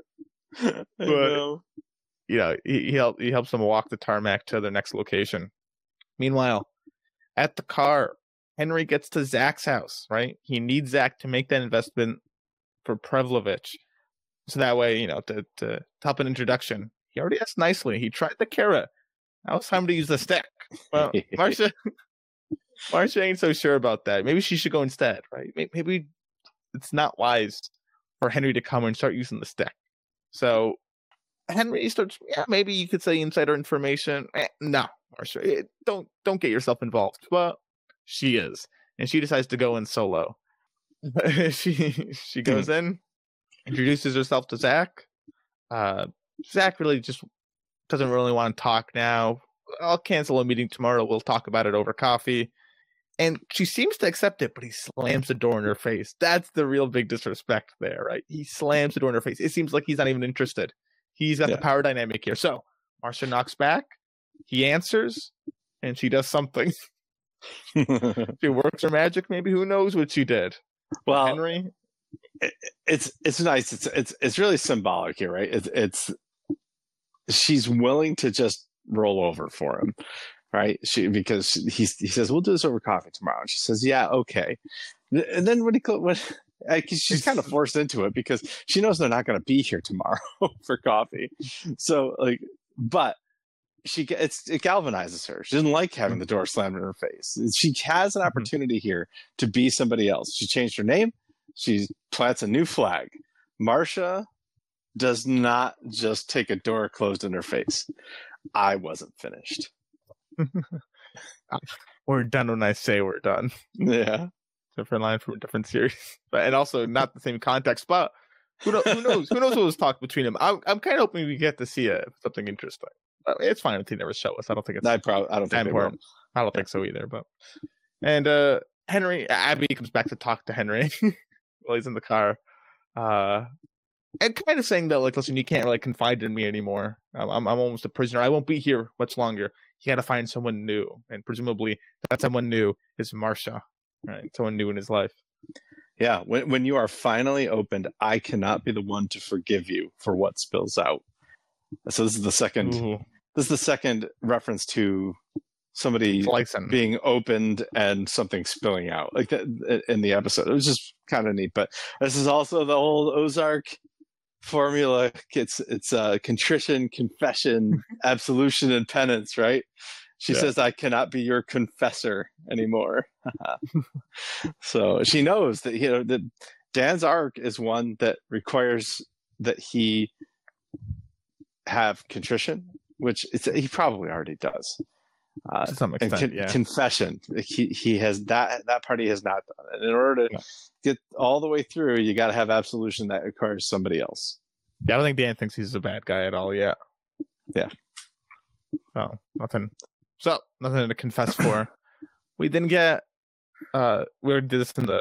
But- know. You know, he he, help, he helps them walk the tarmac to their next location. Meanwhile, at the car, Henry gets to Zach's house. Right, he needs Zach to make that investment for Prevlovich, so that way, you know, to to top an introduction. He already asked nicely. He tried the carrot. Now it's time to use the stick. Well, (laughs) Marcia, Marcia ain't so sure about that. Maybe she should go instead, right? Maybe it's not wise for Henry to come and start using the stick. So Henry starts. Yeah, maybe you could say insider information. Eh, no, Marcia, eh, don't don't get yourself involved. Well, she is, and she decides to go in solo. (laughs) she she goes in, introduces herself to Zach. Uh, Zach really just doesn't really want to talk now. I'll cancel a meeting tomorrow. We'll talk about it over coffee. And she seems to accept it, but he slams the door in her face. That's the real big disrespect there, right? He slams the door in her face. It seems like he's not even interested. He's got Yeah. the power dynamic here. So Marcia knocks back. He answers, and she does something. (laughs) (laughs) She works her magic, maybe. Who knows what she did? well, Henry, it's it's nice. It's it's it's really symbolic here, right? It's it's she's willing to just roll over for him, right? She because he he says we'll do this over coffee tomorrow, and she says yeah, okay. And then when he when (laughs) she's kind of forced into it because she knows they're not going to be here tomorrow (laughs) for coffee, so like, but. She it's it galvanizes her. She doesn't like having the door slammed in her face. She has an Mhm. opportunity here to be somebody else. She changed her name she plants a new flag. Marcia does not just take a door closed in her face. I wasn't finished. (laughs) we're done when I say we're done. Yeah. different line from a different series, but and also not the same context. But who, know, who knows? Who knows what was talked between them? I'm I'm kind of hoping we get to see uh something interesting. Uh, It's fine if they never show us. I don't think it's I probably I don't think important. I don't think so either. But and uh Henry Abbey comes back to talk to Henry (laughs) while he's in the car, uh, and kind of saying that like, listen, you can't really confide in me anymore. I'm I'm, I'm almost a prisoner. I won't be here much longer. You got to find someone new, and presumably that someone new is Marcia, right? Someone new in his life. Yeah. When when you are finally opened, I cannot be the one to forgive you for what spills out. So this is the second Ooh, this is the second reference to somebody Glycin. being opened and something spilling out like that in the episode. It was just kind of neat. But this is also the old Ozark formula. It's it's uh, contrition, confession, (laughs) absolution, and penance. Right? She Yeah. says, "I cannot be your confessor anymore." (laughs) so she knows that you know that Dan's arc is one that requires that he have contrition, which it's, he probably already does. Uh, to some extent, con- yeah. confession. He he has that that party has not done. And in order to Yeah. get all the way through, you got to have absolution that requires somebody else. Yeah, I don't think Dan thinks he's a bad guy at all yet. Yeah. Oh, nothing. So nothing to confess for. (coughs) we then get uh we did this in the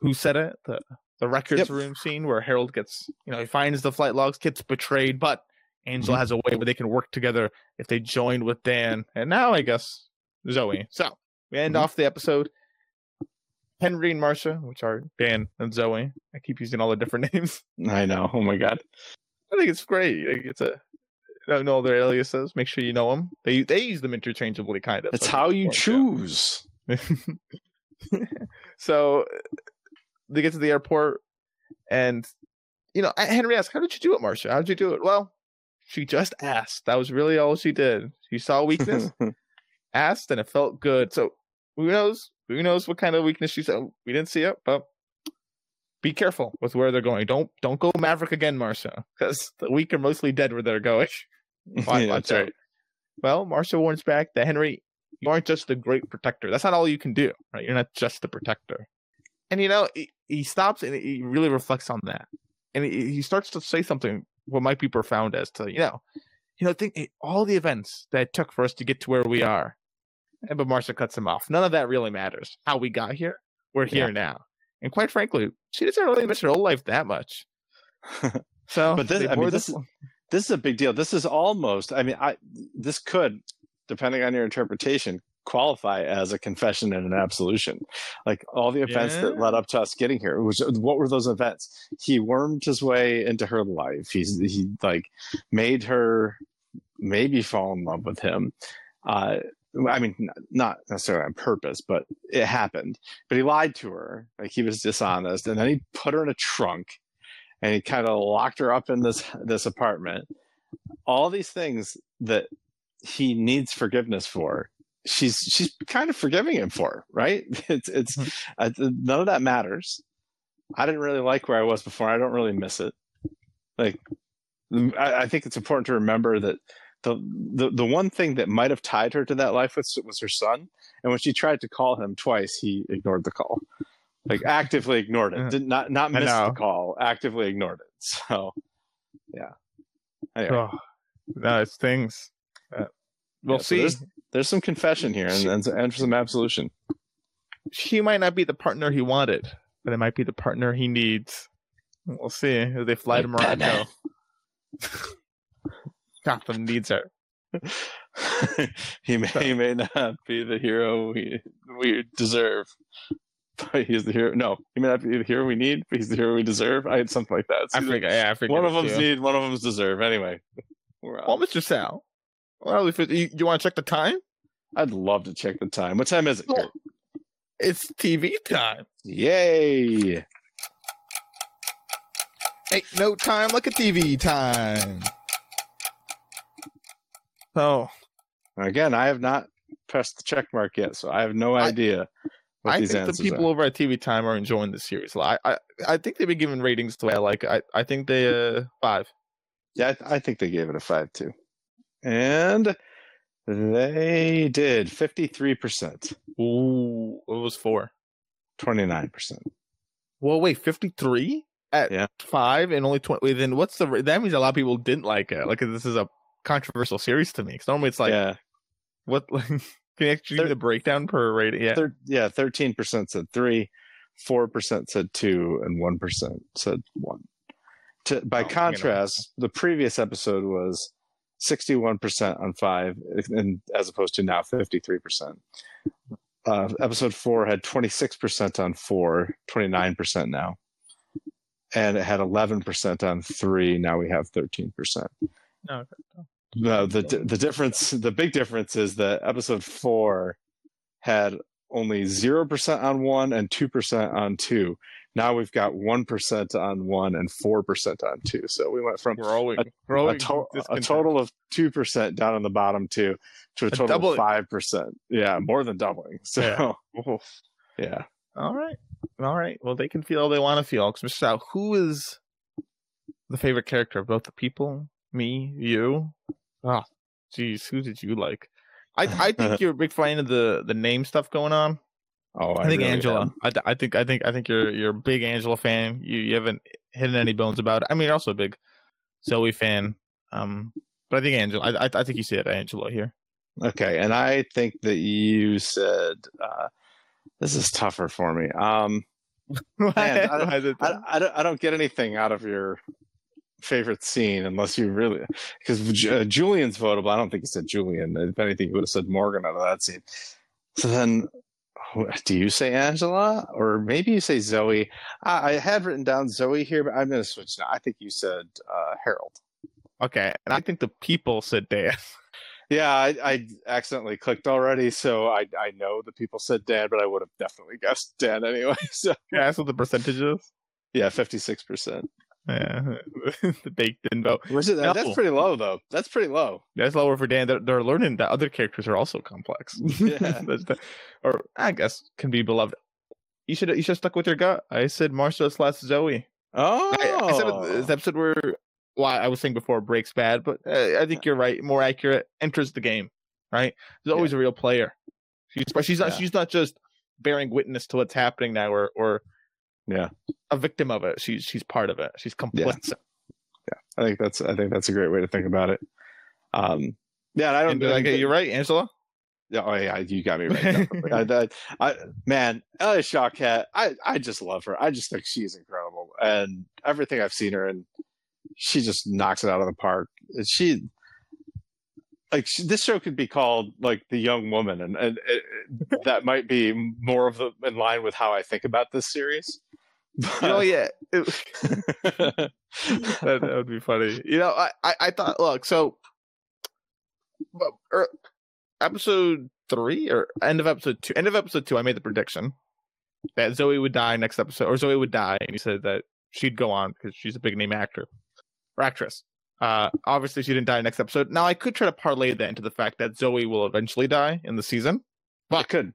who said it the the records Yep. room scene where Harold gets you know he finds the flight logs, gets betrayed, but Angela Mhm. has a way where they can work together if they join with Dan, and now I guess Zoe. So we end Mhm. off the episode. Henry and Marcia, which are Dan and Zoe. I keep using all the different (laughs) names. I know. Oh my god. I think it's great. It's a I don't know their aliases. Make sure you know them. They they use them interchangeably, kind of. That's so how you it's choose. yeah. (laughs) So they get to the airport, and you know Henry asks, "How did you do it, Marcia? How did you do it?" Well, she just asked. That was really all she did. She saw weakness, (laughs) asked, and it felt good. So who knows? Who knows what kind of weakness she saw? We didn't see it, but be careful with where they're going. Don't don't go Maverick again, Marcia, because the weak are mostly dead where they're going. (laughs) yeah, that's right. Well, Marcia warns back that Henry, you aren't just the great protector. That's not all you can do, right? You're not just the protector. And you know, he, he stops and he really reflects on that, and he, he starts to say something what might be profound as to you know, you know, think eh, all the events that it took for us to get to where we are. And but Marcia cuts him off. None of that really matters. How we got here, we're here yeah. now. And quite frankly, she doesn't really miss her old life that much. (laughs) So, but this, I mean, this, this is a big deal. This is almost, I mean, I this could, depending on your interpretation, qualify as a confession and an absolution. Like all the events yeah. that led up to us getting here. Was what were those events? He wormed his way into her life. He's he like made her maybe fall in love with him. Uh, I mean, not necessarily on purpose, but it happened. But he lied to her, like he was dishonest, and then he put her in a trunk, and he kind of locked her up in this this apartment. All these things that he needs forgiveness for, she's she's kind of forgiving him for, right? (laughs) It's it's mm-hmm. uh, none of that matters. I didn't really like where I was before. I don't really miss it. Like, I, I think it's important to remember that the, the the one thing that might have tied her to that life was was her son. And when she tried to call him twice, he ignored the call, like actively ignored it. Did not not miss the call, actively ignored it. (laughs) So, yeah. Anyway. Oh, no, it's things. Uh, we'll yeah, see. So there's, some confession here and, and, and some absolution. She might not be the partner he wanted, but it might be the partner he needs. We'll see. If they fly to Morocco. Gotham needs her. (laughs) he may he may not be the hero we we deserve, but he's the hero. No, he may not be the hero we need, but he's the hero we deserve. I had something like that. I forget. Yeah, I forget. One of them's need, one of them's deserve. Anyway, well, Mr. Sal, well, if it, you, you want to check the time, I'd love to check the time. What time is it? Well, it's TV time. Yay! Ain't no time like a TV time. So again, I have not pressed the check mark yet, so I have no idea. I, I think the people are. over at TV Time are enjoying the series. I, I I think they've been giving ratings the way I like it. I, I think they uh five. Yeah, I, I think they gave it a five too, and they did fifty three percent. Ooh, it was four. Twenty nine percent. Well, wait, fifty three at yeah. five and only twenty. Then what's the? That means a lot of people didn't like it. Like this is a controversial series to me because normally it's like, yeah. what? (laughs) can you actually give me the breakdown per rating? Yeah, Thir- yeah, thirteen percent said three, four percent said two, and one percent said one. To, by oh, contrast, you know. the previous episode was sixty-one percent on five, and as opposed to now fifty-three percent. Uh, episode four had 26% on four, 29% now. And it had 11% on three. Now we have 13%. Okay. No, the the difference, the big difference is that episode four had only zero percent on one and two percent on two. Now we've got one percent on one and four percent on two. So we went from growing, a, growing a, to, a total of two percent down on the bottom two to a total a of five percent. Yeah, more than doubling. So yeah. yeah. All right. All right. Well, they can feel all they want to feel. Because, Mr. Sal, who is the favorite character of both the people, me, you, Oh, geez, who did you like? I I think (laughs) you're a big fan of the the name stuff going on. Oh, I, I think really Angela. I, I think I think I think you're you're a big Angela fan. You you haven't hidden any bones about it. I mean, you're also a big Zoe fan. Um, but I think Angela. I I, think you said Angela here. Okay, and I think that you said uh, this is tougher for me. Um, (laughs) man, I, I, I, don't, I don't get anything out of your favorite scene unless you really because uh, Julian's votable. I don't think he said Julian. If anything, he would have said Morgan out of that scene. So then, do you say Angela or maybe you say Zoe? I, I had written down Zoe here, but I'm going to switch now. I think you said uh, Harold. Okay, and I think the people said Dan. (laughs) Yeah, I, I accidentally clicked already, so I I know the people said Dan, but I would have definitely guessed Dan anyway. (laughs) So Yeah, that's what the percentage is. yeah, fifty six percent. Yeah, (laughs) the baked in vote. Which is No. that's pretty low though. That's pretty low. That's lower for Dan. They're, they're learning that other characters are also complex. (laughs) (laughs) Yeah. The- or I guess can be beloved. You should you should stuck with your gut. I said Marcia slash Zoe. Oh, I, I said it- this episode where well, I was saying before breaks bad, but uh, I think you're right. More accurate enters the game. Right? She's always a real player. She's she's not Yeah. she's not just bearing witness to what's happening now or or Yeah. a victim of it. She's she's part of it. She's complicit. Yeah. I think that's I think that's a great way to think about it. Um, yeah, and I don't. And like, you're right, Angela. Yeah, oh yeah, you got me right. (laughs) I, I, I, man, Alia Shawkat, I, I just love her. I just think she's incredible, and everything I've seen her and she just knocks it out of the park. She, like, this show could be called like the Young Woman, and and it, it- (laughs) that might be more of the in line with how I think about this series. (laughs) oh yeah, (laughs) that, that would be funny. You know, I, I, I thought, look, so er, episode three or end of episode two, end of episode two, I made the prediction that Zoe would die next episode, or Zoe would die, and he said that she'd go on because she's a big name actor or actress. Uh, obviously, she didn't die next episode. Now, I could try to parlay that into the fact that Zoe will eventually die in the season, But I could.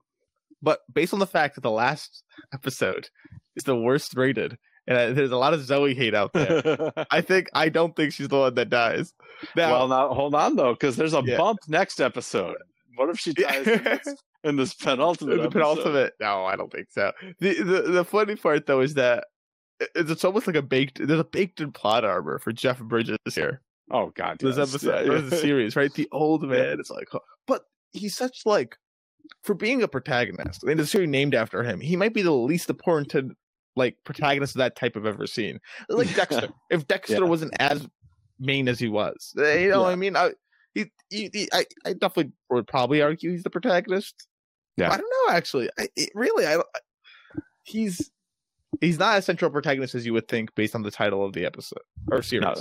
but based on the fact that the last (laughs) episode is the worst rated, and uh, there's a lot of Zoe hate out there. (laughs) I think I don't think she's the one that dies. Now, well, now hold on though, because there's a Yeah. bump next episode. What if she dies in this, in this (laughs) penultimate? the episode? penultimate. No, I don't think so. The, the the funny part though is that it's almost like a baked. There's a baked in plot armor for Jeff Bridges here. Oh God, This yes. episode, Yeah, the series, right? The old (laughs) man. It's like, but he's such like for being a protagonist. I mean, the series named after him. He might be the least important like protagonist of that type I've ever seen. Like Dexter. (laughs) if Dexter Yeah. wasn't as main as he was, Uh, you know, what Yeah. I mean, I. He, he, he, I, I definitely would probably argue he's the protagonist. Yeah. I don't know. Actually, I, it, really, I, I- he's he's not a central protagonist as you would think based on the title of the episode or series. No,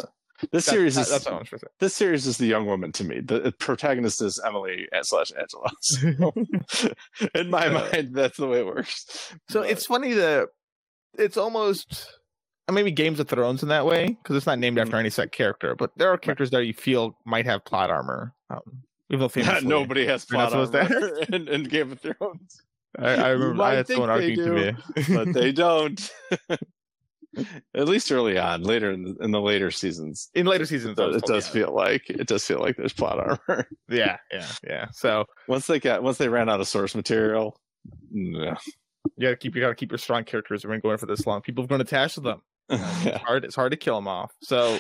this That- series that- is that's what I'm trying to this series is the young woman to me. The protagonist is Emily slash Angela. (laughs) So, (laughs) in my mind, that's the way it works. So But- it's funny that it's almost uh, maybe Games of Thrones in that way because it's not named Mm-hmm. after any set character, but there are characters that you feel might have plot armor. Um, even though (laughs) famously, nobody has plot armor in, in Game of Thrones, I, I (laughs) remember I had someone arguing to me. but they (laughs) don't. (laughs) At least early on, later in the, in the later seasons, in later seasons, it does, it does feel like it does feel like there's plot armor. yeah, yeah, yeah. So once they got once they ran out of source material, no. you gotta keep you gotta keep your strong characters. We've been going for this long. People have grown attached to them. yeah. It's hard. It's hard to kill them off. So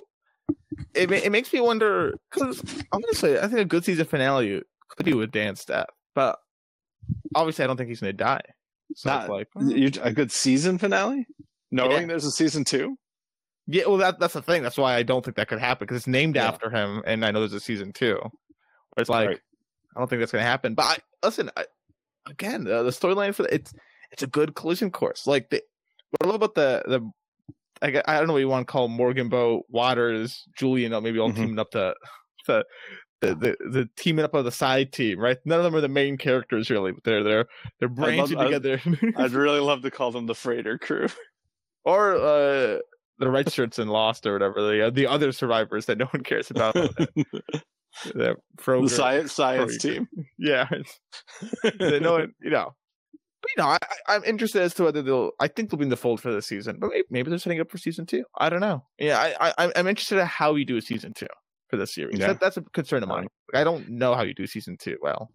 it it makes me wonder because I'm gonna say I think a good season finale could be with Dan Steph, but obviously I don't think he's gonna die. So it's Not- like a good season finale, knowing Yeah. there's a season two. yeah, well that that's the thing. That's why I don't think that could happen because it's named Yeah. after him, and I know there's a season two. Where it's like Right. I don't think that's gonna happen. But I, listen, I, again, uh, the storyline for the, it's it's a good collision course. Like the what I love about the the I, I don't know what you want to call Morgan Bow, Waters, Julian, maybe all Mhm. teaming up to (laughs) the the, the the teaming up of the side team, right? None of them are the main characters really, but they're they're they're branching I- together. (laughs) I'd really love to call them the freighter crew. or uh the red shirts and Lost or whatever the uh, the other survivors that no one cares about. (laughs) the Froger. science science team. yeah, they know it, you know. But you know, I, I'm interested as to whether they'll. I think they'll be in the fold for the season, but maybe, maybe they're setting up for season two. I don't know. Yeah, I, I I'm interested in how you do a season two for this series. Yeah. That, that's a concern of mine. I don't know how you do season two well.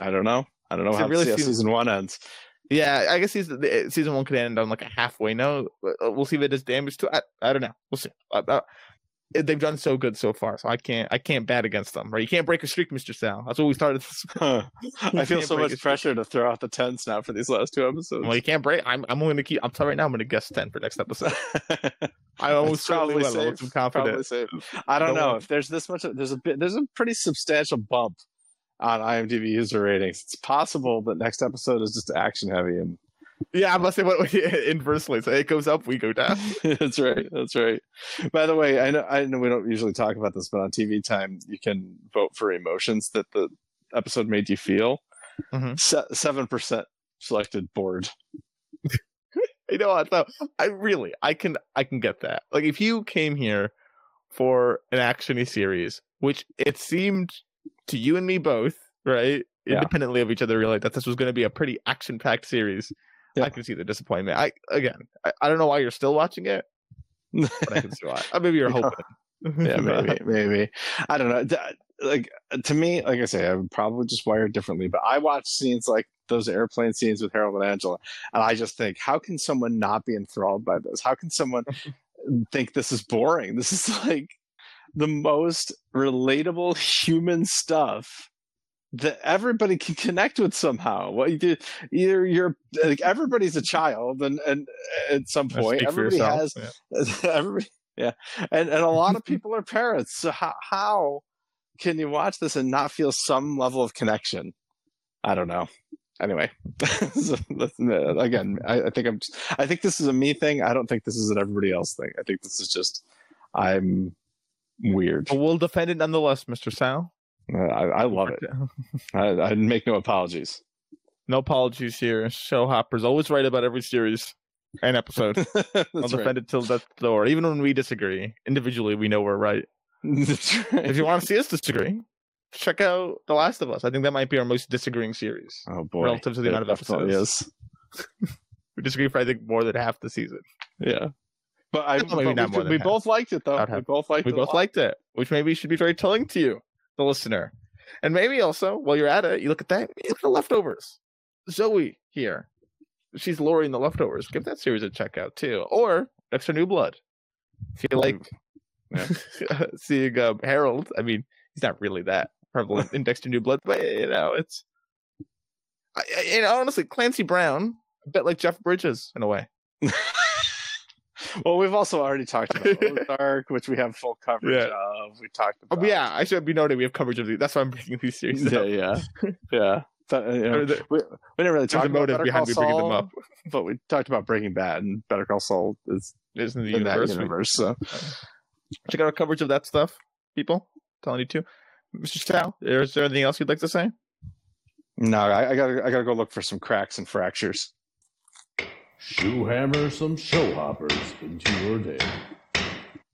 I don't know. I don't know how really season- season one ends. Yeah, I guess season season one could end on like a halfway note. uh, We'll see if it does damage to. I, I don't know. We'll see. Uh, they've done so good so far, so I can't I can't bat against them. Right? You can't break a streak, Mister Sal. That's what we started. This. (laughs) Huh. (laughs) I feel so much pressure to throw out the tens now for these last two episodes. Well, you can't break. I'm I'm going to keep. I'm telling you right now. I'm going to guess ten for next episode. (laughs) I almost probably will. safe. With some confidence. Probably safe. I don't Don't know if there's this much. There's a bit. There's a pretty substantial bump on IMDb user ratings. It's possible that next episode is just action heavy, and Yeah, I must say what (laughs) inversely. So it goes up, we go down. (laughs) that's right. That's right. By the way, I know I know we don't usually talk about this, but on TV time, you can vote for emotions that the episode made you feel. Mhm. Seven percent selected bored. (laughs) You know what though? I really I can I can get that. Like if you came here for an actiony series, which it seemed to you and me both, right? Yeah. Independently of each other, really, that this was going to be a pretty action packed series. Yeah. I can see the disappointment. I again, I, I don't know why you're still watching it, but I can see why. Uh, maybe you're (laughs) hoping. (laughs) yeah, maybe, maybe. I don't know. Like to me, like I say, I'm probably just wired differently. But I watch scenes like those airplane scenes with Harold and Angela, and I just think, how can someone not be enthralled by this? How can someone (laughs) think this is boring? This is like the most relatable human stuff that everybody can connect with somehow. What you do, either you're like everybody's a child, and and at some Uh, point, everybody yourself. has Yeah. (laughs) everybody yeah and and a (laughs) lot of people are parents so how, how can you watch this and not feel some level of connection i don't know anyway (laughs) so again I, I think i'm just, i think this is a me thing i don't think this is an everybody else thing i think this is just i'm weird But we'll defend it nonetheless, Mr. Sal. I, I love it (laughs) I, I make no apologies No apologies here. Show Hopper's always right about every series and episode. I'll (laughs) that's defend right. it till death's door. Even when we disagree, individually, we know we're right. (laughs) That's right. If you want to see us disagree, check out The Last of Us. I think that might be our most disagreeing series. oh boy relative to the It amount of episodes. We disagree for I think more than half the season. yeah but I, Well, maybe but not we, more we half. both liked it though. About We half. both liked We it. both liked it, which maybe should be very telling to you, the listener. And maybe also, while you're at it, you look at that, you look at the leftovers. Zoe here. She's Laurie in the leftovers. Give that series a check out too. Or Dexter New Blood. If you like (laughs) seeing um, Harold, I mean, he's not really that prevalent in Dexter New Blood, but you know, it's. I, and honestly, Clancy Brown, a bit like Jeff Bridges in a way. (laughs) well, we've also already talked about (laughs) Ozark, which we have full coverage Yeah. of. We talked Oh, about. but yeah, I should be noting we have coverage of these. That's why I'm bringing these series yeah, up. yeah, (laughs) yeah. Uh, you know, the- we, we didn't really talk about motive Better behind Call me bringing them up. but we talked about Breaking Bad and Better Call Saul is It's in the in universe. universe. So Check out our coverage of that stuff, people. telling you to. Mr. Sal, is there anything else you'd like to say? no, I, I gotta I gotta go look for some cracks and fractures. Shoe hammer some show hoppers into your day.